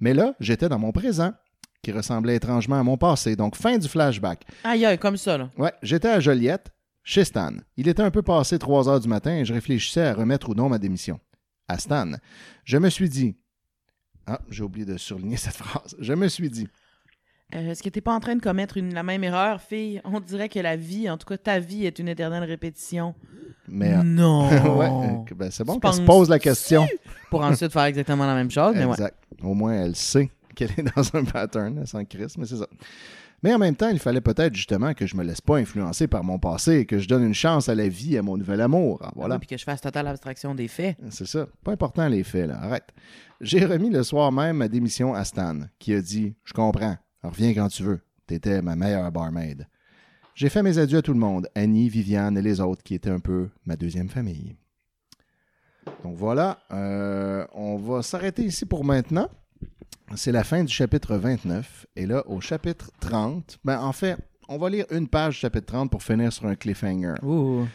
Mais là, j'étais dans mon présent, qui ressemblait étrangement à mon passé. Donc, fin du flashback. Aïe, aïe, comme ça, là. Ouais, j'étais à Joliette, chez Stan. Il était un peu passé 3 heures du matin et je réfléchissais à remettre ou non ma démission. À Stan. Je me suis dit. Ah, j'ai oublié de surligner cette phrase. Je me suis dit. Euh, Est-ce que t'es pas en train de commettre une, la même erreur, fille? On dirait que la vie, en tout cas ta vie, est une éternelle répétition. Mais. euh, Non! ouais, euh, ben, c'est bon qu'elle se pose la question. Pour ensuite faire exactement la même chose, mais ouais. Exact. Au moins, elle sait qu'elle est dans un pattern, s'en crisse, mais c'est ça. Mais en même temps, il fallait peut-être justement que je me laisse pas influencer par mon passé et que je donne une chance à la vie, à mon nouvel amour. Ah, Voilà. Oui, Puis que je fasse totale abstraction des faits. C'est ça. Pas important les faits, là. Arrête. J'ai remis le soir même ma démission à Stan, qui a dit Je comprends. Reviens quand tu veux. T'étais ma meilleure barmaid. J'ai fait mes adieux à tout le monde, Annie, Viviane et les autres qui étaient un peu ma deuxième famille. Donc voilà, euh, on va s'arrêter ici pour maintenant. C'est la fin du chapitre 29. Et là, au chapitre 30, ben en fait, on va lire une page du chapitre 30 pour finir sur un cliffhanger.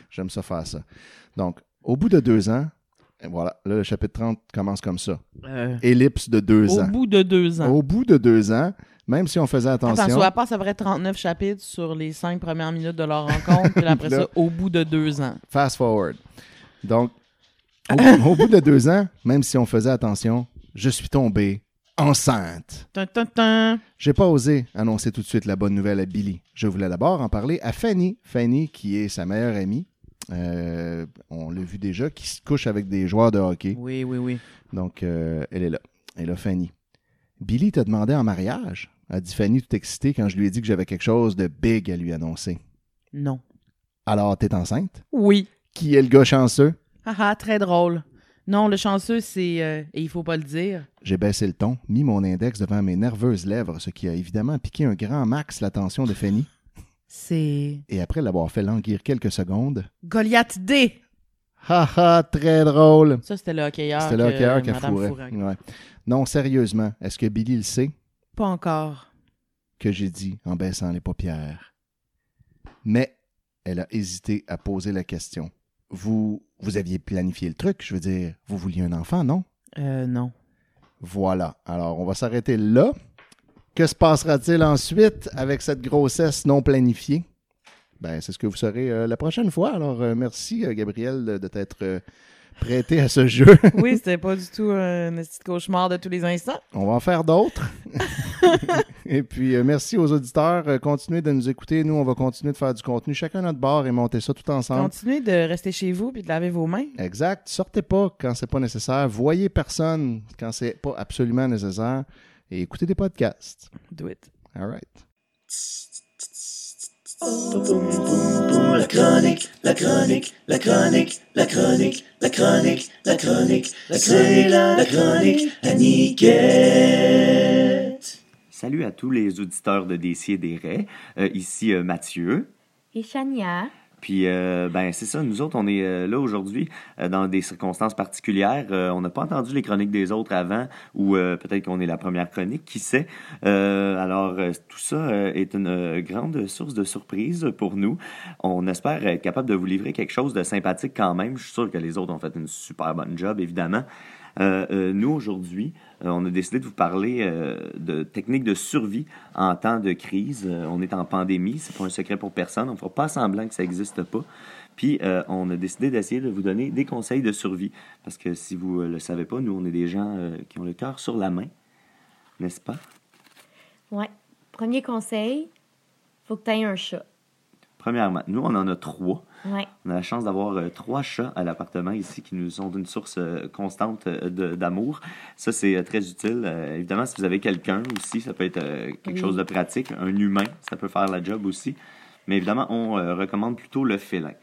J'aime ça faire ça. Donc, au bout de deux ans, et voilà, là, le chapitre 30 commence comme ça. Euh, Ellipse de deux au ans. bout de deux ans. Au bout de deux ans, même si on faisait attention, Attends, soit à part, ça ferait 39 chapitres sur les cinq premières minutes de leur rencontre, puis après Là. ça, au bout de deux ans. fast forward. Donc, au, au bout de deux ans, même si on faisait attention, je suis tombé enceinte. J'ai pas osé annoncer tout de suite la bonne nouvelle à Billy. Je voulais d'abord en parler à Fanny. Fanny, qui est sa meilleure amie. Euh, on l'a vu déjà, qui se couche avec des joueurs de hockey. Oui, oui, oui. Donc, euh, elle est là. Elle a Fanny. Billy t'a demandé en mariage, a dit Fanny tout excitée quand je lui ai dit que j'avais quelque chose de big à lui annoncer. Non. Alors, t'es enceinte? Oui. Qui est le gars chanceux? Haha, très drôle. Non, le chanceux, c'est. euh, et il faut pas le dire. J'ai baissé le ton, mis mon index devant mes nerveuses lèvres, ce qui a évidemment piqué un grand max l'attention de Fanny. C'est. Et après l'avoir fait languir quelques secondes, Goliath D. haha, très drôle! Ça, c'était le hockeyeur. C'était le que hockeyeur qui a fourré. Ouais. Non, sérieusement, est-ce que Billy le sait? Pas encore. que j'ai dit en baissant les paupières. Mais elle a hésité à poser la question. Vous, vous aviez planifié le truc, je veux dire, vous vouliez un enfant, non? Euh, non. Voilà. Alors, on va s'arrêter là. Que se passera-t-il ensuite avec cette grossesse non planifiée? Ben, c'est ce que vous saurez euh, la prochaine fois. Alors, euh, merci, euh, Gabriel, de, de t'être prêté à ce jeu. Oui, c'était pas du tout un petit cauchemar de tous les instants. On va en faire d'autres. et puis, euh, merci aux auditeurs. Euh, continuez de nous écouter. Nous, on va continuer de faire du contenu chacun à notre bord et monter ça tout ensemble. Continuez de rester chez vous puis de laver vos mains. Exact. Sortez pas quand c'est pas nécessaire. Voyez personne quand c'est pas absolument nécessaire. Et écoutez des podcasts. Do it. All right. La chronique, la chronique, la chronique, la chronique, la chronique, la chronique, c'est la chronique à Niquette. Salut à tous les auditeurs de Décier des Raies. Euh, ici euh, Mathieu. Et Chania? Puis, euh, ben, c'est ça, nous autres, on est euh, là aujourd'hui euh, dans des circonstances particulières. On n'a pas entendu les chroniques des autres avant, ou peut-être qu'on est la première chronique, qui sait? Alors, tout ça est une grande source de surprise pour nous. On espère être capable de vous livrer quelque chose de sympathique quand même. Je suis sûr que les autres ont fait une super bonne job, évidemment. Euh, euh, nous, aujourd'hui, euh, on a décidé de vous parler de techniques de survie en temps de crise. On est en pandémie, c'est pas un secret pour personne. On ne fera pas semblant que ça n'existe pas. Puis, euh, on a décidé d'essayer de vous donner des conseils de survie. Parce que si vous ne le savez pas, nous, on est des gens euh, qui ont le cœur sur la main, n'est-ce pas? Ouais. Premier conseil, faut que tu aies un chat. Premièrement, nous, on en a trois. Ouais. On a la chance d'avoir euh, trois chats à l'appartement ici qui nous sont d'une source euh, constante euh, d'amour. Ça, c'est très utile. Évidemment, si vous avez quelqu'un aussi, ça peut être quelque Oui. chose de pratique. Un humain, ça peut faire la job aussi. Mais évidemment, on recommande plutôt le félin.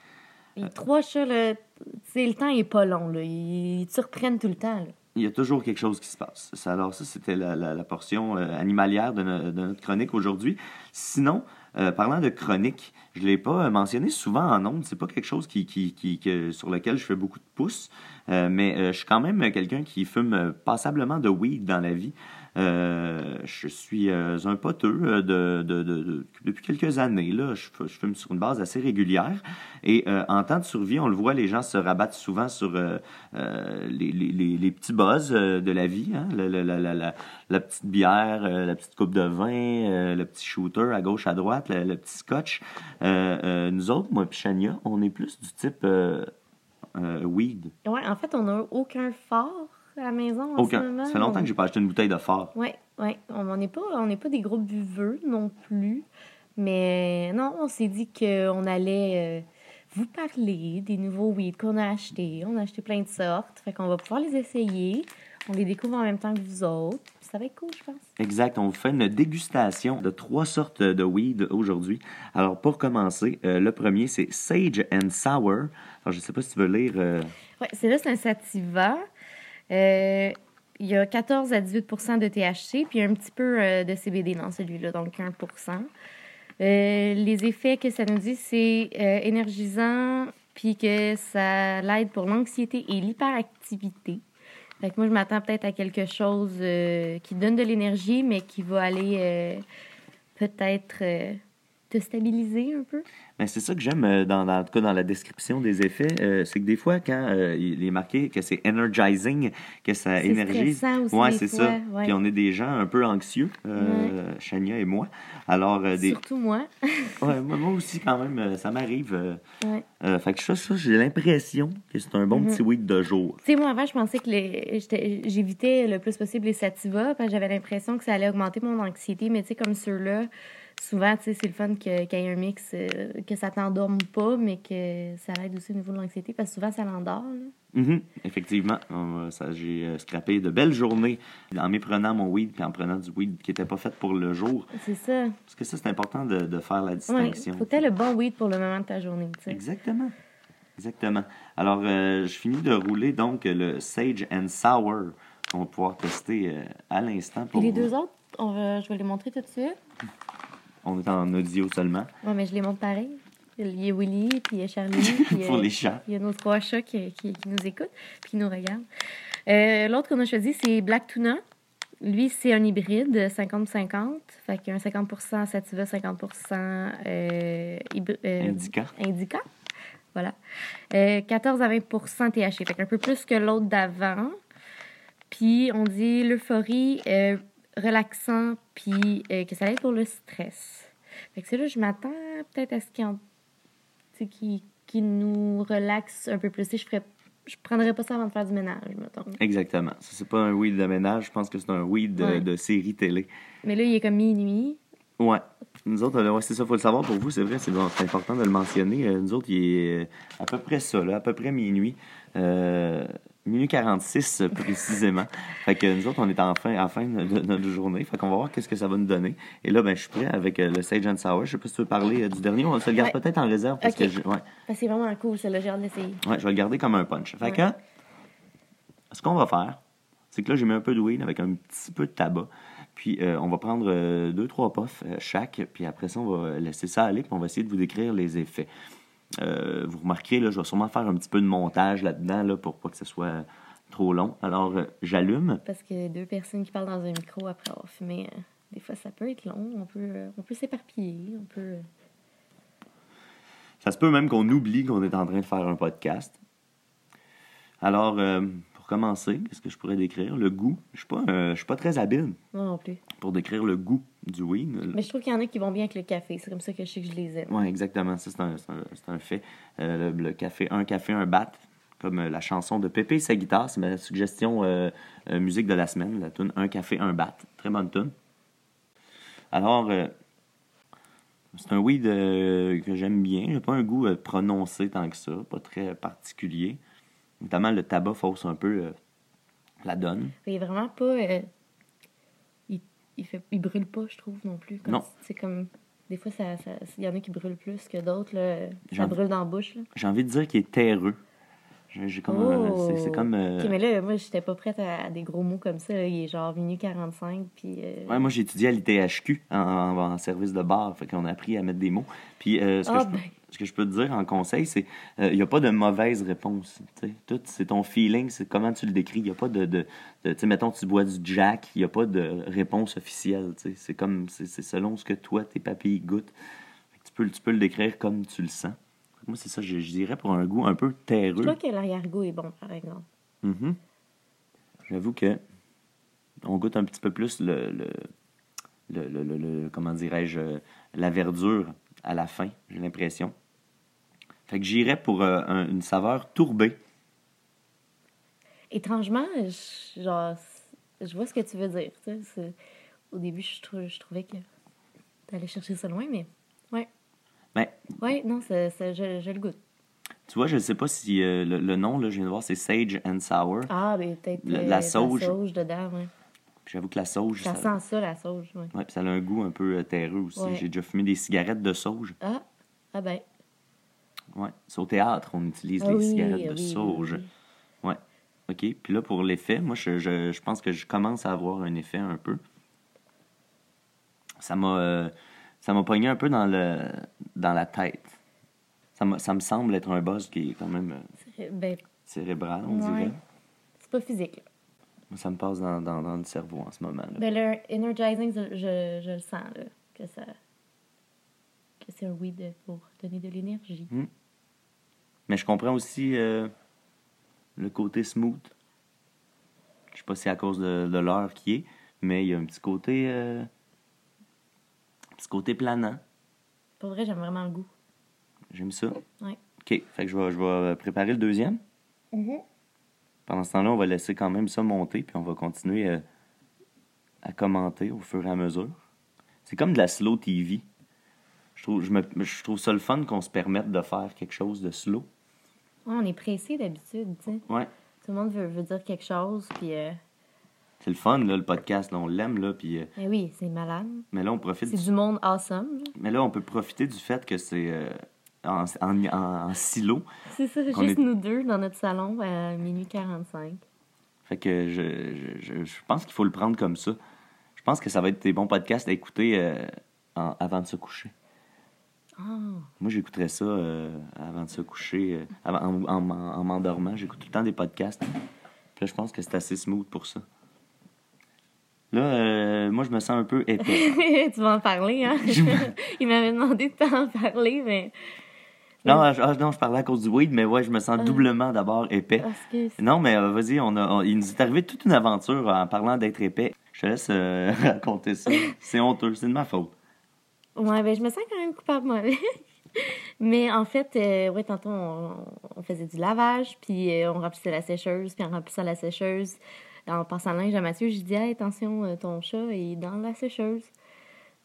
Les trois chats, sais, le temps est pas long. Là. Ils, te surprennent tout le temps. Là. Il y a toujours quelque chose qui se passe. Alors ça, c'était la, la- la portion animalière de, no- de notre chronique aujourd'hui. Sinon, euh, parlant de chronique, je ne l'ai pas euh, mentionné souvent en ondes. C'est pas quelque chose qui, qui, qui- que- sur lequel je fais beaucoup de pouces. Euh, mais je suis quand même quelqu'un qui fume passablement de weed dans la vie. Euh, je suis euh, un poteux euh, de, de- de- de- depuis quelques années. Je, fu- je fume sur une base assez régulière. Et en temps de survie, on le voit, les gens se rabattent souvent sur les, petits buzz de la vie. hein. La, petite bière, la petite coupe de vin, le petit shooter à gauche, à droite, le, petit scotch. Nous autres, moi et Chania, on est plus du type weed. Ouais, en fait, on n'a aucun phare à la maison en ce Aucun. moment. Ça fait longtemps On- que j'ai pas acheté une bouteille de fort. Ouais, ouais. On n'est pas, on pas des gros buveux non plus. Mais non, on s'est dit qu'on allait euh, vous parler des nouveaux weed qu'on a achetés. On a acheté plein de sortes. Fait qu'on va pouvoir les essayer. On les découvre en même temps que vous autres. Ça va être cool, je pense. Exact. On vous fait une dégustation de trois sortes de weed aujourd'hui. Alors, pour commencer, euh, le premier, c'est Sage and Sour. Alors, je sais pas si tu veux lire. euh, Ouais, c'est là, c'est un sativa. Euh, il y a 14 à 18% de THC, puis un petit peu euh, de CBD dans celui-là, donc 1 Euh, Les effets que ça nous dit, c'est euh, énergisant, puis que ça l'aide pour l'anxiété et l'hyperactivité. Fait moi, je m'attends peut-être à quelque chose qui donne de l'énergie, mais qui va aller peut-être te stabiliser un peu? Ben, c'est ça que j'aime, euh, dans, dans- en tout cas dans la description des effets, euh, c'est que des fois, quand euh, il est marqué que c'est energizing, que ça énergise. aussi, Ouais, c'est ça. ouais. Puis on est des gens un peu anxieux, euh, Chania et moi. Alors, des... Surtout moi. ouais, moi, aussi, quand même, ça m'arrive. Ouais. fait que ça, ça j'ai l'impression que c'est un bon Mhm. petit weed de jour. Tu sais, moi, avant, je pensais que j'évitais le plus possible les sativas parce que j'avais l'impression que ça allait augmenter mon anxiété. Mais tu sais, comme ceux-là, souvent, tu sais, c'est le fun que- qu'il y ait un mix, euh, que ça t'endorme pas, mais que ça aide aussi au niveau de l'anxiété parce que souvent, ça l'endort. Mhm, Effectivement, Euh, ça, j'ai euh, scrappé de belles journées en méprenant mon weed puis en prenant du weed qui n'était pas fait pour le jour. C'est ça. Parce que ça, c'est important de, de faire la Ouais. distinction. Faut que t'aies le bon weed pour le moment de ta journée, tu sais. Exactement. Exactement. Alors, euh, je finis de rouler donc le Sage and Sour qu'on va pouvoir tester euh, à l'instant. Pour les vous. deux autres, on va- je vais les montrer tout de suite. On est en audio seulement. Ouais, mais je les montre pareil. Il y a Willy, puis il y a Charlie, puis Pour euh, les chats. Il y a nos trois chats qui, qui- qui nous écoutent puis qui nous regardent. Euh, L'autre qu'on a choisi, c'est Black Tuna. Lui, c'est un hybride 50-50. Fait qu'il y a un 50% sativa, 50 euh, euh, Indica. indica. Voilà. Euh, 14 à 20% THC. Fait qu'un peu plus que l'autre d'avant. Puis, on dit l'euphorie euh, relaxant, puis euh, que ça aide pour le stress. Fait que c'est là, je m'attends peut-être à ce qu'il y en qui, qui nous relaxe un peu plus. Je ferais, je prendrais pas ça avant de faire du ménage, mettons. Exactement. Ça, c'est pas un weed de ménage, je pense que c'est un weed de, Ouais. de série télé. Mais là, il est comme minuit. Ouais. Nous autres, euh, ouais, c'est ça, faut le savoir pour vous, c'est vrai, c'est bon, c'est important de le mentionner. Euh, nous autres, il est à peu près ça, là, à peu près minuit. Euh, minuit 46 euh, précisément. fait que nous autres, on est en fin, à la fin de, de notre journée. Fait qu'on va voir qu'est-ce que ça va nous donner. Et là, ben, je suis prêt avec euh, le Sage and Sour. Je sais pas si tu veux parler euh, du dernier. On se le garde Ouais. peut-être en réserve parce que je, ouais, Parce que c'est vraiment cool, celle-là. J'ai hâte d'essayer. ouais, je vais le garder comme un punch. Fait Ouais. que, ce qu'on va faire, c'est que là, j'ai mis un peu de weed avec un petit peu de tabac. Puis, euh, on va prendre euh, deux, trois puffs euh, chaque. Puis après ça, on va laisser ça aller. Puis on va essayer de vous décrire les effets. Euh, vous remarquerez, là, je vais sûrement faire un petit peu de montage là-dedans là, pour pas que ce soit trop long. Alors, euh, j'allume. Parce que deux personnes qui parlent dans un micro après avoir fumé, euh, des fois ça peut être long. On peut, on peut s'éparpiller. On peut. Ça se peut même qu'on oublie qu'on est en train de faire un podcast. Alors, commencer, qu'est-ce que je pourrais décrire? Le goût. Je suis pas, euh, je suis pas très habile non plus. pour décrire le goût du weed. Mais je trouve qu'il y en a qui vont bien avec le café. C'est comme ça que je sais que je les aime. Oui, exactement. Ça, c'est un, un- fait. Euh, le, le café, un café, un bat, comme euh, la chanson de Pépé et sa guitare. C'est ma suggestion euh, musique de la semaine, la tune Un café, un bat. Très bonne tune. Alors, euh, c'est un weed que j'aime bien. J'ai pas un goût prononcé tant que ça, pas très particulier. Notamment, le tabac fausse un peu euh, la donne. Il est vraiment pas. euh, il, il, fait, il brûle pas, je trouve, non plus. Comme Non. C'est comme. Des fois, ça, ça- il y en a qui brûlent plus que d'autres. là. Ça brûle dans la bouche. Là. J'ai envie de dire qu'il est terreux. J'ai j'ai comme, un- Oh! c'est- c'est comme. euh, Ok, mais là, moi, j'étais pas prête à, à des gros mots comme ça. là. Il est genre minuit 45. Puis. euh, Ouais, moi j'ai étudié à l'ITHQ en, en- en service de bar, fait qu'on a appris à mettre des mots. Puis euh, que je ben. Ce que je peux te dire en conseil, c'est il n'y a pas de mauvaise réponse. tu sais. Tout, c'est ton feeling, c'est comment tu le décris. Il n'y a pas de. de, de- tu sais, mettons, tu bois du Jack, il n'y a pas de réponse officielle. C'est comme. C'est c'est selon ce que toi, tes papilles goûtent. Fait que tu, peux, tu peux le décrire comme tu le sens. Moi, c'est ça, je, je dirais pour un goût un peu Je terreux. crois que l'arrière-goût est bon, par exemple? Mhm. J'avoue que on goûte un petit peu plus le, le, le, le- comment dirais-je euh, la verdure à la fin, j'ai l'impression. Fait que j'irais pour euh, un- une saveur tourbée. Étrangement, je, genre, je vois ce que tu veux dire. tu sais, c'est- Au début, je, trou- je trouvais que t'allais chercher ça loin, mais. Ouais. Mais Ouais, non, ça- je, je le goûte. tu vois, je ne sais pas si euh, le, le nom, là, je viens de voir, c'est Sage and Sour. Ah, ben peut-être. La- euh, la sauge. dedans, ouais. J'avoue que la sauge, Ça ça, sent ça, la sauge, ouais. ouais, puis ça a un goût un peu euh, terreux aussi. Ouais. J'ai déjà fumé des cigarettes de sauge. Ah, ah ben. Ouais. C'est au théâtre, on utilise Ah les oui, cigarettes de oui, oui, sauge. oui. Ouais. OK. Puis là, pour l'effet, moi, je, je, je pense que je commence à avoir un effet un peu. Ça m'a euh, ça m'a pogné un peu dans, le, dans la tête. Ça, ça me semble être un buzz qui est quand même euh, Ben, cérébral, on Ouais. dirait. c'est pas physique. Ça me passe dans, dans, dans le cerveau en ce moment. là. Ben, le energizing, je, je, le sens, là, que ça. que c'est un weed pour donner de l'énergie. Mais je comprends aussi euh, le côté smooth. Je sais pas si c'est à cause de, de l'heure qui est, mais il y a un petit côté. euh, un petit côté planant. Pour vrai, j'aime vraiment le goût. J'aime ça. OK. Fait que je vais, je vais préparer le deuxième. Pendant ce temps-là, on va laisser quand même ça monter, puis on va continuer euh, à commenter au fur et à mesure. C'est comme de la slow TV. Je trouve, je, me, je trouve ça le fun qu'on se permette de faire quelque chose de slow. Ouais, on est pressé d'habitude, tu sais. Ouais. Tout le monde veut, veut dire quelque chose, puis. euh, C'est le fun, là, le podcast. là, on l'aime, là, puis... euh, ben oui, c'est malade. mais là, on profite C'est du du monde awesome. là. Mais là, on peut profiter du fait que c'est euh, en, en- en- en silo. C'est ça, juste est- nous deux dans notre salon à minuit 45. Fait que je, je, je- pense qu'il faut le prendre comme ça. Je pense que ça va être des bons podcasts à écouter euh, en- avant de se coucher. Ah, Moi, j'écouterais ça euh, avant de se coucher, euh, avant- en, en- en m'endormant. J'écoute tout le temps des podcasts. Puis là, je pense que c'est assez smooth pour ça. Là, euh, moi, je me sens un peu épais. tu vas en parler, hein? Il m'avait demandé de t'en parler, mais. Non, je, ah, non, je parlais à cause du weed, mais ouais, je me sens doublement d'abord épais. Parce que c'est- Non, mais euh, vas-y, on a, on- il nous est arrivé toute une aventure en parlant d'être épais. Je te laisse euh, raconter ça. C'est honteux, c'est de ma faute. Ouais, ben je me sens quand même coupable, moi. Mais en fait, euh, ouais, tantôt, on, on faisait du lavage, puis euh, on remplissait la sécheuse, puis en remplissant la sécheuse, en passant le linge à Mathieu, j'ai dit Hey, attention, ton chat est dans la sécheuse.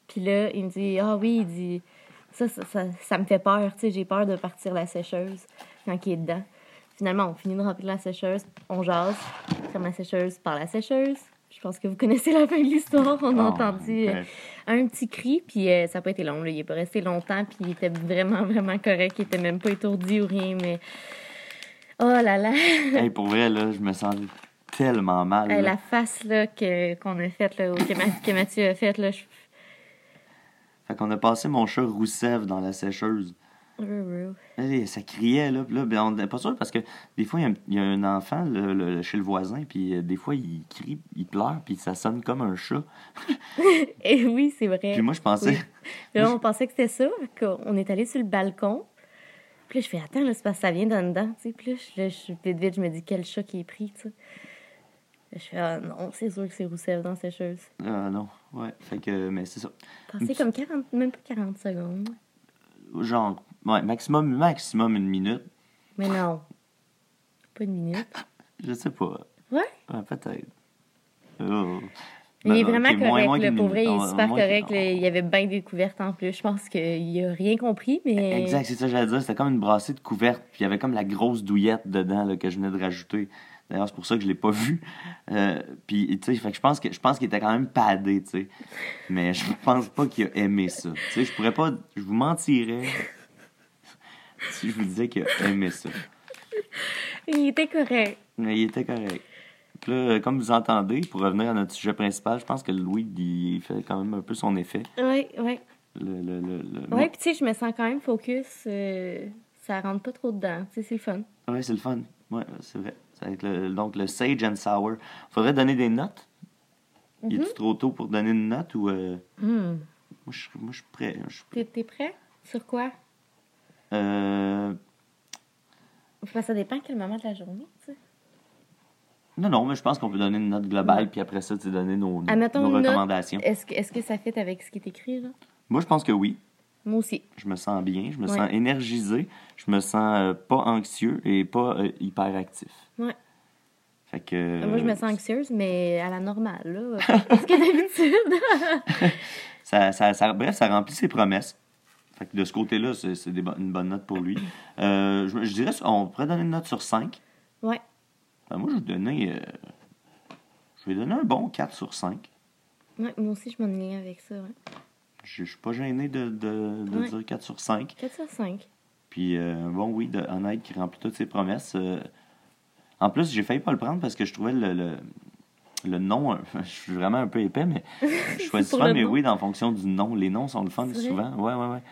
Puis là, il me dit Ah oui, il dit ça, ça, ça, ça me fait peur, tu sais, j'ai peur de partir la sécheuse quand il est dedans. Finalement, on finit de remplir la sécheuse, on jase, ferme la sécheuse par la sécheuse. Je pense que vous connaissez la fin de l'histoire. On a Oh, entendu euh, un petit cri, puis euh, ça n'a pas été long. Là. Il n'est pas resté longtemps, puis il était vraiment, vraiment correct. Il était même pas étourdi ou rien, mais. Oh là là! Hey, pour vrai, là, je me sens tellement mal. La face là, que, qu'on a faite, là, que, que Mathieu a faite, là, je- Fait qu'on a passé mon chat Rousseff dans la sécheuse. Ça criait, là. puis là, ben, on n'est pas sûr parce que des fois, il y a un- il y, a un enfant le- le- chez le voisin, puis euh, des fois, il crie, il pleure, puis ça sonne comme un chat. Et oui, c'est vrai. Puis moi, je pensais. Oui. Puis là, on pensait que c'était ça. qu'on est allé sur le balcon. Puis là, je fais, attends, là, c'est parce que ça vient d'en dedans. Tu sais. Puis là, je, là, je- vite, vite, je me dis, quel chat qui est pris, tu sais. Je fais, ah non, c'est sûr que c'est Roussel dans chose. Ah non, ouais. Fait que, mais c'est ça. Passé comme 40, même pas 40 secondes. Genre, ouais, maximum, maximum une minute. Mais non. Pas une minute. Je sais pas. Ouais? Ouais, peut-être. Oh. Il est Ben, vraiment moins- correct, moins là. qu'une Pour vrai, il est super Moins- correct. là. Il y avait bien des couvertes en plus. Je pense qu'il a rien compris, mais. Exact, c'est ça que j'allais dire. C'était comme une brassée de couvertes. Puis il y avait comme la grosse douillette dedans là, que je venais de rajouter. D'ailleurs, c'est pour ça que je l'ai pas vu. Euh, puis, tu sais, je pense que je pense qu'il était quand même padé, tu sais. Mais je pense pas qu'il a aimé ça. Tu sais, je pourrais pas... Je vous mentirais si je vous disais qu'il a aimé ça. Il était correct. Mais il était correct. Puis là, comme vous entendez, pour revenir à notre sujet principal, je pense que weed, il fait quand même un peu son effet. Oui, oui. Le, le, le, le- Ouais, puis tu sais, je me sens quand même focus. euh, ça rentre pas trop dedans. Tu sais, c'est le fun. Ouais, c'est le fun. Ouais, c'est vrai. Être le- donc le Sage and Sour. Faudrait donner des notes. Il Mhm. est-tu trop tôt pour donner une note ou. euh, Hmm. Moi, je moi, je suis prêt. Suis T'es, prêt? Sur quoi? Euh, ça dépend quel moment de la journée, tu sais. Non, non, mais je pense qu'on peut donner une note globale, Ouais. puis après ça, tu sais, donner nos, nos, recommandations. Est-ce que, est-ce que ça fait avec ce qui est écrit, là? Moi, je pense que oui. Moi aussi. Je me sens bien, je me Ouais. sens énergisé, je me sens euh, pas anxieux et pas euh, hyperactif. Ouais. Fait que. Moi, je me sens anxieuse, mais à la normale, là. Parce que d'habitude. Ça, ça, ça- bref, ça remplit ses promesses. Fait que de ce côté-là, c'est bo- une bonne note pour lui. Euh, je, je dirais, on pourrait donner une note sur 5. ouais. Ben, moi, je vais donner. euh, je vais donner un bon 4 sur 5. Ouais, moi aussi, je m'ennuie avec ça, ouais. Je, suis pas gêné de, de, de Ouais. dire 4 sur 5. 4 sur 5. Puis euh, un bon oui de honnête qui remplit toutes ses promesses. Euh, en plus, j'ai failli pas le prendre parce que je trouvais le, le, le nom. je suis vraiment un peu épais, mais je choisis souvent mes oui en fonction du nom. Les noms sont le fun C'est souvent. Ouais, ouais, ouais.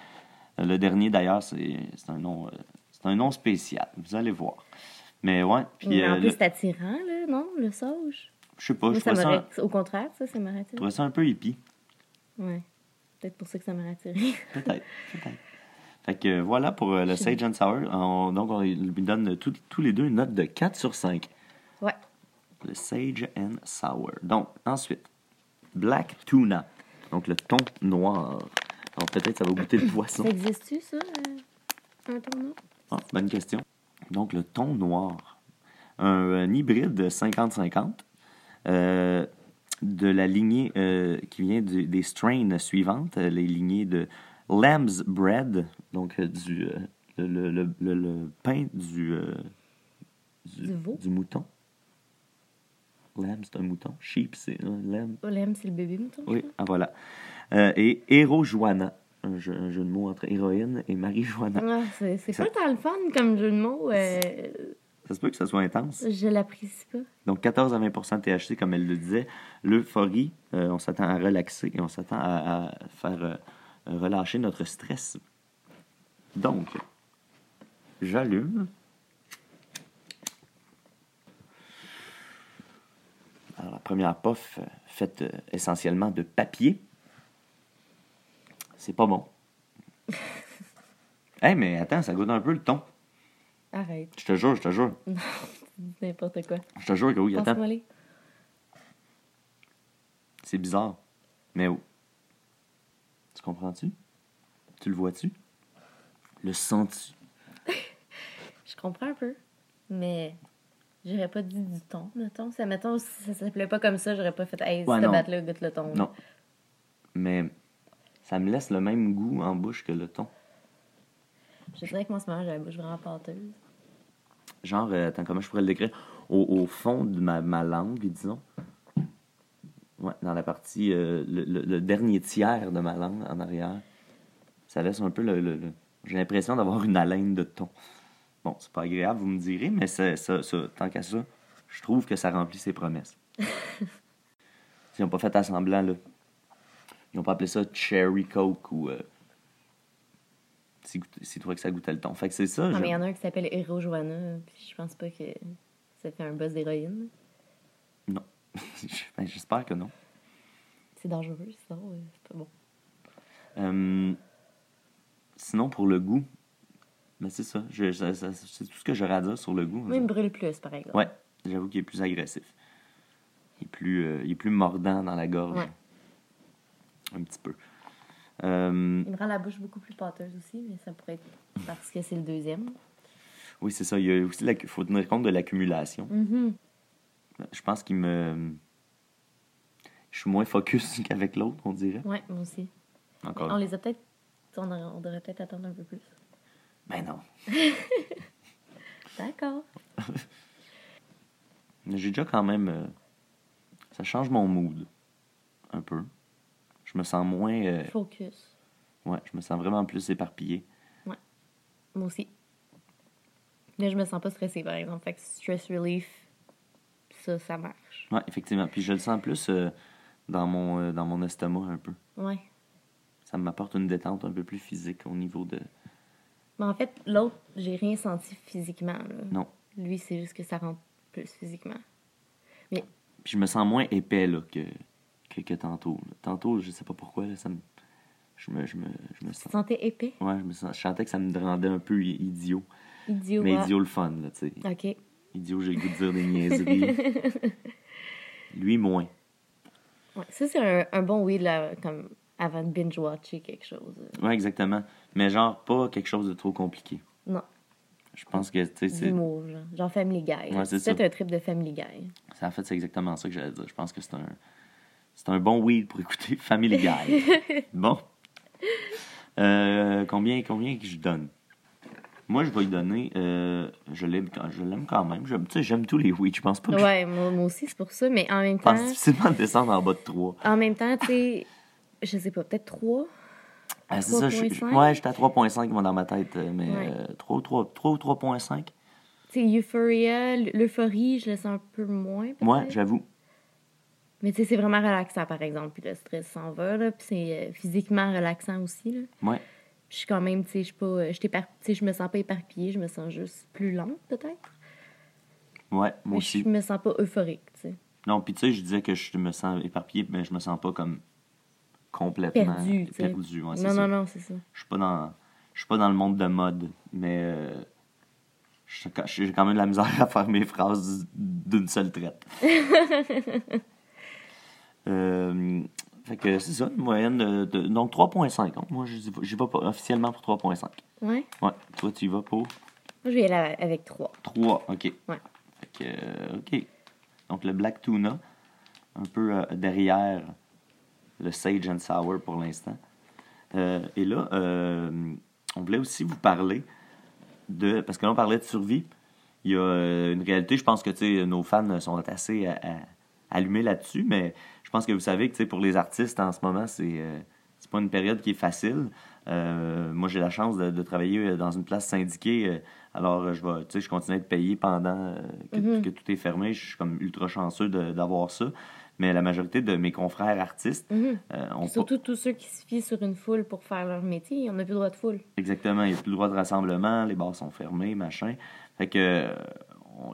Euh, Le dernier d'ailleurs, c'est c'est un nom. euh, c'est un nom spécial. Vous allez voir. Mais ouais, puis Mais en euh, plus, le- c'est attirant, là, non? Le sauge. je sais pas, Moi, je ça. Au contraire, ça, ça m'aurait je trouvais ça un peu hippie. Ouais. Peut-être pour ça que ça m'aurait attiré. Peut-être, peut-être. Fait que euh, voilà pour euh, le Sage and Sour. On- donc, on lui donne tout- tous les deux une note de 4 sur 5. Ouais. Le Sage and Sour. Donc, ensuite, Black Tuna. Donc, le thon noir. Alors, peut-être ça va goûter le poisson. Ça existe-tu, ça? euh, Un tournoi? Ah, bonne question. Donc, le thon noir. Un, un hybride 50-50 euh, de la lignée euh, qui vient du- des strains suivantes, euh, les lignées de Lamb's Bread, donc euh, du, euh, le, le- le- le- pain du, euh, Du veau? du mouton. Lamb, c'est un mouton. Sheep, c'est un lamb. Olem, c'est le bébé mouton? Oui, ah, voilà. Et Héro Joanna, un jeu, un jeu de mots entre héroïne et Marie-Joanna. Ah, c'est, pas tant le fun comme jeu de mots. euh, Ça se peut que ça soit intense. je l'apprécie pas. Donc 14 à 20 de THC, comme elle le disait. L'euphorie, euh, on s'attend à relaxer et on s'attend à, à faire euh, relâcher notre stress. Donc, j'allume. Alors, la première puff, euh, faite essentiellement de papier. C'est pas bon. hey, mais attends, ça goûte un peu le thon. Arrête, Je te jure, je te jure. n'importe quoi. Je te jure que oui, attends. C'est bizarre. Mais oh. Tu comprends-tu? Tu le vois-tu? Le sens-tu? Je comprends un peu, mais j'aurais pas dit du thon, mettons. Ça, mettons, si ça s'appelait pas comme ça, j'aurais pas fait Hey, Ouais, cette batte-là, goûte le thon. Non. Mais ça me laisse le même goût en bouche que le thon. Je dirais que moi, en ce moment, j'ai la bouche vraiment pâteuse. Genre, euh, attends, comment je pourrais le décrire? Au, au fond de ma, ma langue, disons. Ouais, dans la partie, euh, le, le- le dernier tiers de ma langue en arrière. Ça laisse un peu le. J'ai l'impression d'avoir une haleine de thon. Bon, c'est pas agréable, vous me direz, mais ça, ça, ça, tant qu'à ça, je trouve que ça remplit ses promesses. Ils n'ont pas fait à semblant, là. Ils n'ont pas appelé ça Cherry Coke ou. euh, goûtait- s'il trouvait que ça goûtait le thon. Fait que c'est ça. Je- mais il y en a un qui s'appelle Hero Joanna, puis je pense pas que ça fait un buzz d'héroïne. Ben, J'espère que non. C'est dangereux, C'est pas bon. Euh, sinon, pour le goût, ben c'est ça. Je- ça- ça- c'est tout ce que j'aurais à dire sur le goût. Moi, il me brûle plus, par exemple. Ouais, j'avoue qu'il est plus agressif. Il est plus, euh, il est plus mordant dans la gorge. Ouais. Un petit peu. Euh, Il me rend la bouche beaucoup plus pâteuse aussi, mais ça pourrait être parce que c'est le deuxième. oui, c'est ça. Il y a aussi faut tenir compte de l'accumulation. Mhm. Je pense qu'il me. Je suis moins focus qu'avec l'autre, on dirait. Ouais, moi aussi. Encore. On les a peut-être. On, devrait peut-être attendre un peu plus. Ben non. D'accord. J'ai déjà quand même. euh, ça change mon mood. Un peu. Je me sens moins. euh, Focus. ouais, je me sens vraiment plus éparpillé. Moi aussi. Mais je me sens pas stressée, par exemple. Fait que stress relief, ça, ça marche. Ouais, effectivement. Puis je le sens plus euh, dans, mon, euh, dans mon estomac un peu. Ouais. Ça m'apporte une détente un peu plus physique au niveau de. Mais en fait, l'autre, j'ai rien senti physiquement. là. Non. Lui, c'est juste que ça rentre plus physiquement. Puis je me sens moins épais là, que, que, que tantôt. là. Tantôt, je sais pas pourquoi, là, ça me. Je me, je me, je me Tu te sentais épais? Ouais, je me sens. Je sentais que ça me rendait un peu idiot. Idiot. Mais ouais. idiot le fun, là, tu sais. OK. Idiot, j'ai le goût de dire des niaiseries. Lui, moins. Ouais, ça, c'est un, un bon weed, là, comme avant de binge-watcher quelque chose. Ouais, exactement. Mais genre, pas quelque chose de trop compliqué. Non, Je pense que, tu sais, c'est. genre. Genre Family Guy. Ouais, c'est peut-être un trip de Family Guy. Ça, en fait, c'est exactement ça que j'allais dire. Je pense que c'est un. C'est un bon weed pour écouter Family Guy. bon. Euh, combien, combien que je donne? Moi, je vais lui donner. euh, je l'aime quand, je même. J'aime, tu sais, j'aime tous les weeds. Je pense pas que Ouais, moi, moi aussi, c'est pour ça. Mais en même je temps, pense difficilement de descendre en bas de 3. en même temps, tu sais, je sais pas, peut-être 3. Ah, c'est ça, je, je- 3.5? ouais, j'étais à 3.5 moi, dans ma tête. euh, Mais Ouais. euh, 3, 3, 3 ou 3.5? Tu sais, Euphoria, l'euphorie, je le sens un peu moins. Moi, j'avoue. Mais tu sais, c'est vraiment relaxant, par exemple. Puis le stress s'en va, là. Puis c'est euh, physiquement relaxant aussi, là. Ouais. Je suis quand même, tu sais, je suis pas... euh, Je me sens pas éparpillée, je me sens juste plus lente, peut-être. Ouais, moi aussi. je me sens pas euphorique, tu sais. Non, puis tu sais, je disais que je me sens éparpillé, mais je me sens pas comme complètement Perdu, ouais, non, ça. non, non, c'est ça. Je suis pas dans je suis pas dans le monde de mode, mais euh, j'ai quand même de la misère à faire mes phrases d'une seule traite. Euh, fait que c'est ça, une moyenne de, de- donc 3.5. hein. Moi, j'y vais- pas officiellement pour 3.5. Ouais. Ouais, toi tu y vas pour? Moi, je vais aller avec 3. 3, ok. Ouais. Fait que, euh, ok. Donc le Black Tuna, un peu euh, derrière le Sage and Sour pour l'instant. Euh, et là, euh, on voulait aussi vous parler de. Parce que là, on parlait de survie. Il y a une réalité, je pense que nos fans sont assez à- à- allumés là-dessus, mais je pense que vous savez que pour les artistes en ce moment, c'est euh, pas une période qui est facile. Euh, moi, j'ai la chance de, de travailler euh, dans une place syndiquée. euh, alors, je vais, je continue à être payé pendant euh, que, que tout est fermé. Je suis comme ultra chanceux d'avoir ça. Mais la majorité de mes confrères artistes Mhm. euh, ont pas- Surtout tous ceux qui se fient sur une foule pour faire leur métier, on n'a plus le droit de foule. Exactement, il n'y a plus le droit de rassemblement, les bars sont fermés, machin. Fait que euh,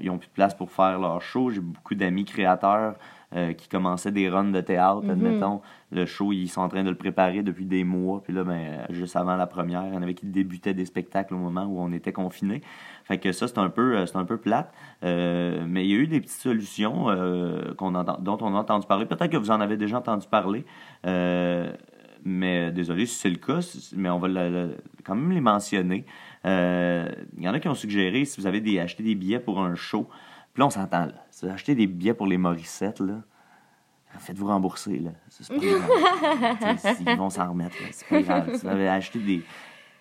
ils ont plus de place pour faire leur show. J'ai beaucoup d'amis créateurs euh, qui commençaient des runs de théâtre, Mhm. admettons. Le show, ils sont en train de le préparer depuis des mois. Puis là, ben, juste avant la première, il y en avait qui débutaient des spectacles au moment où on était confinés. Fait que ça, c'est un peu, euh, c'est un peu plate. Euh, mais il y a eu des petites solutions qu'on entend, dont on a entendu parler. Peut-être que vous en avez déjà entendu parler. Mais désolé si c'est le cas, mais on va le- le- quand même les mentionner. Euh, Il y en a qui ont suggéré, si vous avez des, acheté des billets pour un show, puis là, on s'entend, là. Si vous achetez des billets pour les Morissettes, là, faites-vous rembourser, là. C'est pas grave. Tu Ils vont s'en remettre, là. C'est pas grave. Si vous avez acheté des...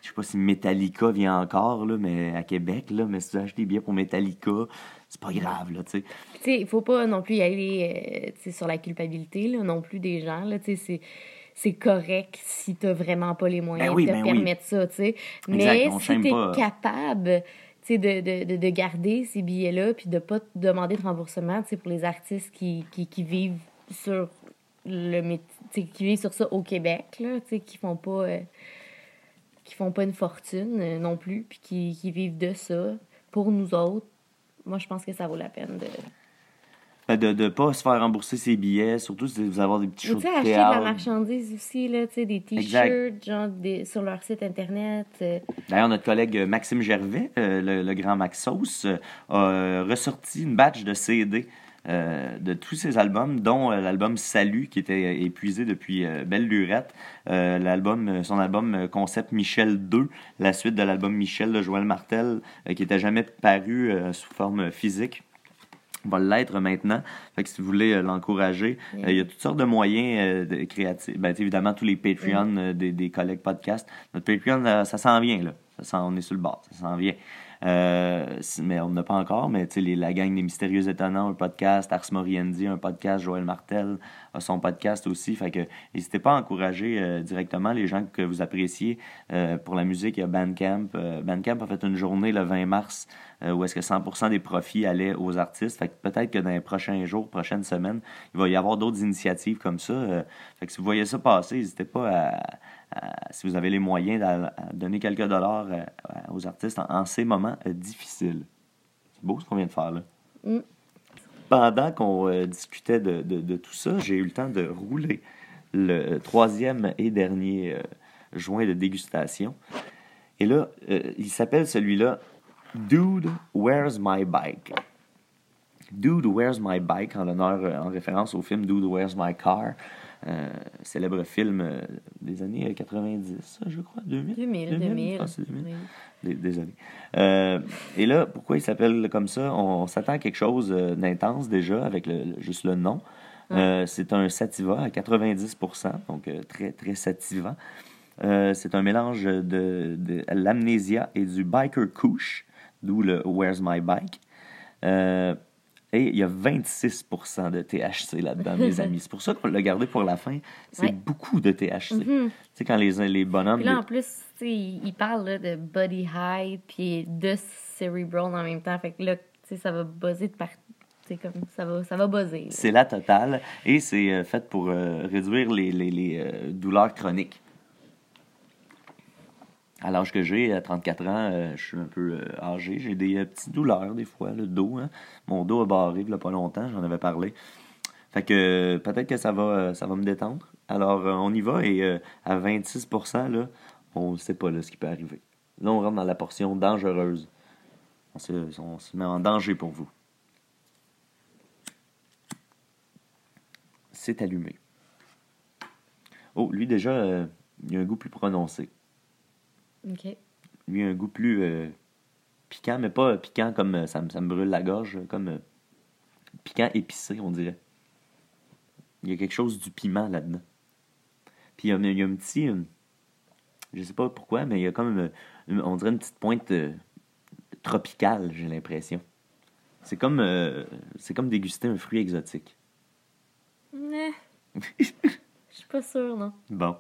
Je sais pas si Metallica vient encore, là, mais à Québec, là, mais si vous avez acheté des billets pour Metallica, c'est pas grave, là, tu sais. Tu il faut pas non plus y aller euh, tu sur la culpabilité là, non plus des gens. Là, tu sais, c'est, c'est correct si tu vraiment pas les moyens Ben oui, de te ben oui. permettre ça. tu sais. Mais on si shame tu es pas. capable tu de, de, de, de garder ces billets-là puis de pas te demander de remboursement pour les artistes qui, vivent sur le qui vivent sur ça au Québec, qui font pas. euh, qui font pas une fortune euh, non plus, puis qui, qui vivent de ça pour nous autres, moi, je pense que ça vaut la peine de. Ben, De ne pas se faire rembourser ses billets, surtout si vous avez des petits shows de acheter de la théâtre. marchandise aussi, là, des t-shirts, genre des, sur leur site internet. euh, D'ailleurs, notre collègue Maxime Gervais, euh, le, le grand Maxos, euh, a ressorti une batch de CD euh, de tous ses albums, dont euh, l'album Salut, qui était épuisé depuis euh, Belle Lurette, l'album, son album Concept Michel 2, la suite de l'album Michel de Joël Martel, qui n'était jamais paru sous forme physique va l'être maintenant. Fait que si vous voulez euh, l'encourager, euh, il y a toutes sortes de moyens euh, de, créatifs. Ben, évidemment, tous les Patreon euh, des, des collègues podcasts. Notre Patreon, ça s'en vient, là. Ça on est sur le bord, ça s'en vient. Euh, mais on n'a pas encore, mais la gang des Mystérieux Étonnants, un podcast, Ars Moriendi, un podcast, Joël Martel a son podcast aussi. Fait que n'hésitez pas à encourager euh, directement les gens que vous appréciez. Euh, pour la musique, il y a Bandcamp. Bandcamp a fait une journée le 20 mars où est-ce que 100% des profits allaient aux artistes. Fait que peut-être que dans les prochains jours, prochaines semaines, il va y avoir d'autres initiatives comme ça. Fait que si vous voyez ça passer, n'hésitez pas à- si vous avez les moyens d'a- à donner quelques dollars euh, aux artistes en, en ces moments euh, difficiles. C'est beau ce qu'on vient de faire là. Mm. Pendant qu'on euh, discutait de, de- de tout ça, j'ai eu le temps de rouler le troisième et dernier euh, joint de dégustation. Et là, euh, il s'appelle celui-là Dude, Where's My Bike? Dude, Where's My Bike, en l'honneur, euh, en référence au film Dude, Where's My Car, euh, célèbre film euh, des années euh, 90, je crois, 2000? 2000, 2000. Ah, c'est 2000. oui. Dé- Désolé. Euh, et là, pourquoi il s'appelle comme ça? On, on s'attend à quelque chose euh, d'intense déjà avec le, le- juste le nom. Euh, c'est un sativa à 90%, donc euh, très, très sativant. Euh, c'est un mélange de, de l'amnésia et du biker couche, d'où le Where's My Bike. Et il y a 26% de THC là-dedans, mes amis. C'est pour ça qu'on l'a gardé pour la fin. C'est Ouais. beaucoup de THC. Mhm. Tu sais, quand les, les bonhommes... Puis là, en plus, tu sais, il il parle là, de body high puis de cerebral en même temps. Fait que là, tu sais, ça va buzzer de partout. Comme ça va, ça va buzzer. C'est la totale et c'est euh, fait pour euh, réduire les, les- les, euh, douleurs chroniques. À l'âge que j'ai, à 34 ans, euh, je suis un peu euh, âgé. J'ai des euh, petites douleurs des fois, le dos. hein. Mon dos a barré il y a pas longtemps, j'en avais parlé. Fait que peut-être que ça va, ça va me détendre. Alors, on y va et à 26 là, on ne sait pas là, ce qui peut arriver. Là, on rentre dans la portion dangereuse. On se, on se met en danger pour vous. C'est allumé. Oh, lui déjà, il a un goût plus prononcé. OK. Lui a un goût plus euh, piquant, mais pas piquant comme euh, ça, me- ça me brûle la gorge, comme euh, piquant épicé, on dirait. Il y a quelque chose du piment là-dedans. Puis il y a, il y a un petit. euh, je sais pas pourquoi, mais il y a comme. on dirait une petite pointe tropicale, j'ai l'impression. C'est comme, c'est comme déguster un fruit exotique. Mais, je suis pas sûre, non. Bon.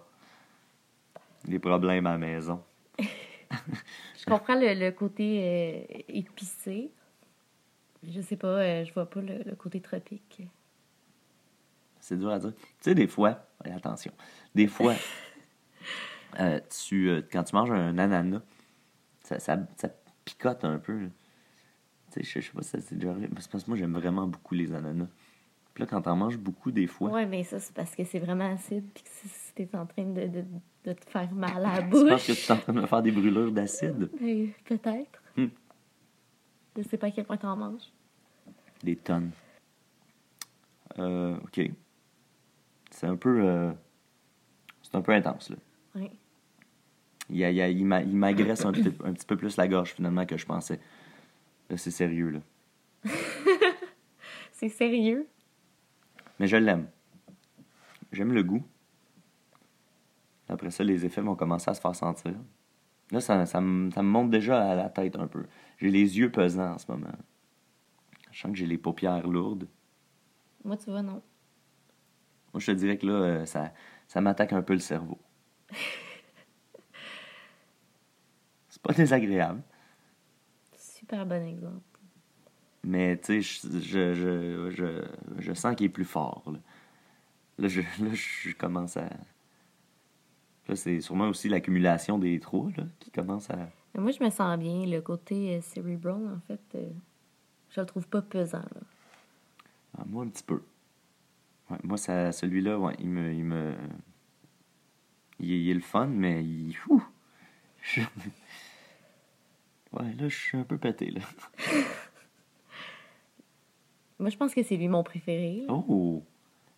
Des problèmes à la maison. Je comprends le, le côté euh, épicé. Je sais pas, euh, je vois pas le, le côté tropique. C'est dur à dire. Tu sais, des fois, attention, des fois, euh, tu, euh, quand tu manges un ananas, ça, ça, ça picote un peu. là. Tu sais, je, je sais pas si ça s'est déjà arrivé. Parce que moi, j'aime vraiment beaucoup les ananas. Puis là, quand t'en manges beaucoup, des fois, Ouais, mais ça, c'est parce que c'est vraiment acide puis que si si t'es en train de, de, de te faire mal à la tu bouche. penses que tu es en train de me faire des brûlures d'acide? Euh, Peut-être. Hmm. Je sais pas à quel point t'en manges. Des tonnes. Euh, ok. C'est un peu. euh, c'est un peu intense, là. Ouais. Il, il, m'agresse un, petit- un petit peu plus la gorge, finalement, que je pensais. Là, c'est sérieux, là. C'est sérieux? Mais je l'aime. J'aime le goût. Après ça, les effets vont commencer à se faire sentir. Là, ça, ça, me, ça me monte déjà à la tête un peu. J'ai les yeux pesants en ce moment. Je sens que j'ai les paupières lourdes. Moi, tu vois, non. Moi, je te dirais que là, euh, ça, ça m'attaque un peu le cerveau. C'est pas désagréable. Super bon exemple. Mais tu sais, je, je, je, je, je sens qu'il est plus fort. Là, là, je, là, je commence à. Là, c'est sûrement aussi l'accumulation des trois là, qui commence à. Moi, je me sens bien. Le côté euh, cerebral, en fait, euh, je le trouve pas pesant. là. Ah, moi, un petit peu. Ouais, moi, ça, celui-là, ouais, il me. Il, me... Il, est, il est le fun, mais il. Ouh! Je- Ouais, là, je suis un peu pété, là. Moi, je pense que c'est lui mon préféré. là. Oh!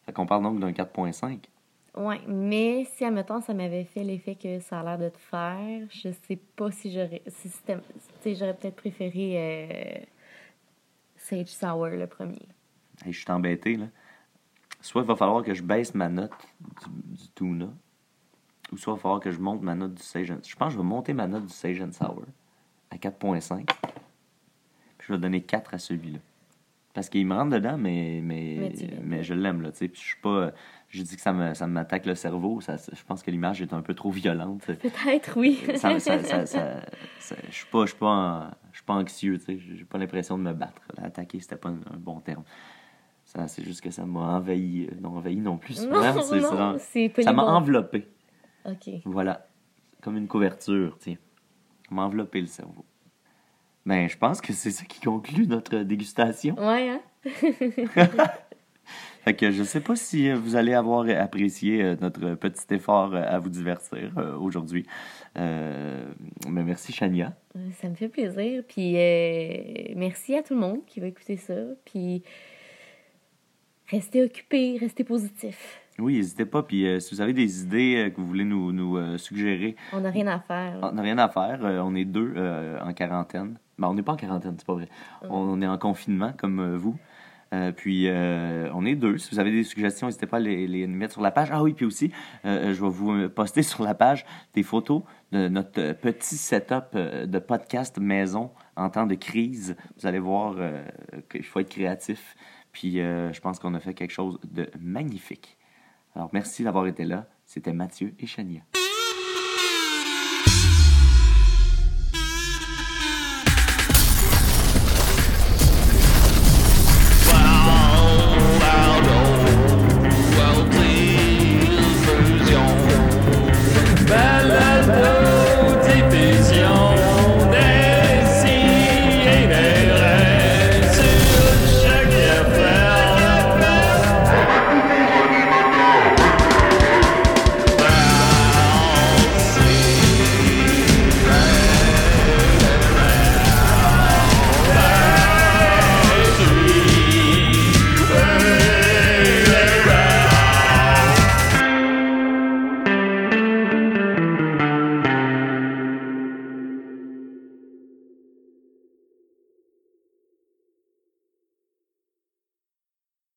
Fait qu'on parle donc d'un 4.5. Ouais, mais si, admettons, ça m'avait fait l'effet que ça a l'air de te faire, je sais pas si j'aurais. Si j'aurais peut-être préféré euh, Sage Sour, le premier. Je suis embêté, là. Soit il va falloir que je baisse ma note du, tuna, ou soit il va falloir que je monte ma note du Sage Je pense que je vais monter ma note du Sage Sour à 4.5. Puis je vais donner 4 à celui-là. Parce qu'il me rentre dedans, mais, mais, Mais tu je l'aime, là, tu sais. Puis je suis pas... Je dis que ça me- ça m'attaque le cerveau. Ça, je pense que l'image est un peu trop violente. Peut-être, oui. ça, ça, ça, ça- je suis pas, je suis pas, en- je suis pas anxieux, tu sais. J'ai pas l'impression de me battre. Là, Attaquer, c'était pas un, un bon terme. Ça, c'est juste que ça m'a envahi. euh, Non, envahi non plus. c'est Non, vrai, c'est non, ça. c'est m'a enveloppé. OK. Voilà. Comme une couverture, tiens. Ça m'a enveloppé le cerveau. Ben, je pense que c'est ça qui conclut notre dégustation. Ouais, hein? Fait que je sais pas si euh, vous allez avoir apprécié euh, notre petit effort euh, à vous divertir aujourd'hui. Euh, mais merci, Chania. Ça me fait plaisir. Puis euh, merci à tout le monde qui va écouter ça. Puis restez occupés, restez positifs. Oui, n'hésitez pas. Puis euh, si vous avez des idées euh, que vous voulez nous, nous euh, suggérer, On n'a rien à faire. on n'a rien à faire. on est deux en quarantaine. Ben, on n'est pas en quarantaine, c'est pas vrai. On, on est en confinement comme euh, vous. Euh, puis euh, on est deux. Si vous avez des suggestions, n'hésitez pas à les, les mettre sur la page. Ah oui, puis aussi, euh, je vais vous poster sur la page des photos de notre petit setup de podcast maison en temps de crise. Vous allez voir qu'il faut être créatif. Puis je pense qu'on a fait quelque chose de magnifique. Alors merci d'avoir été là. C'était Mathieu et Chania.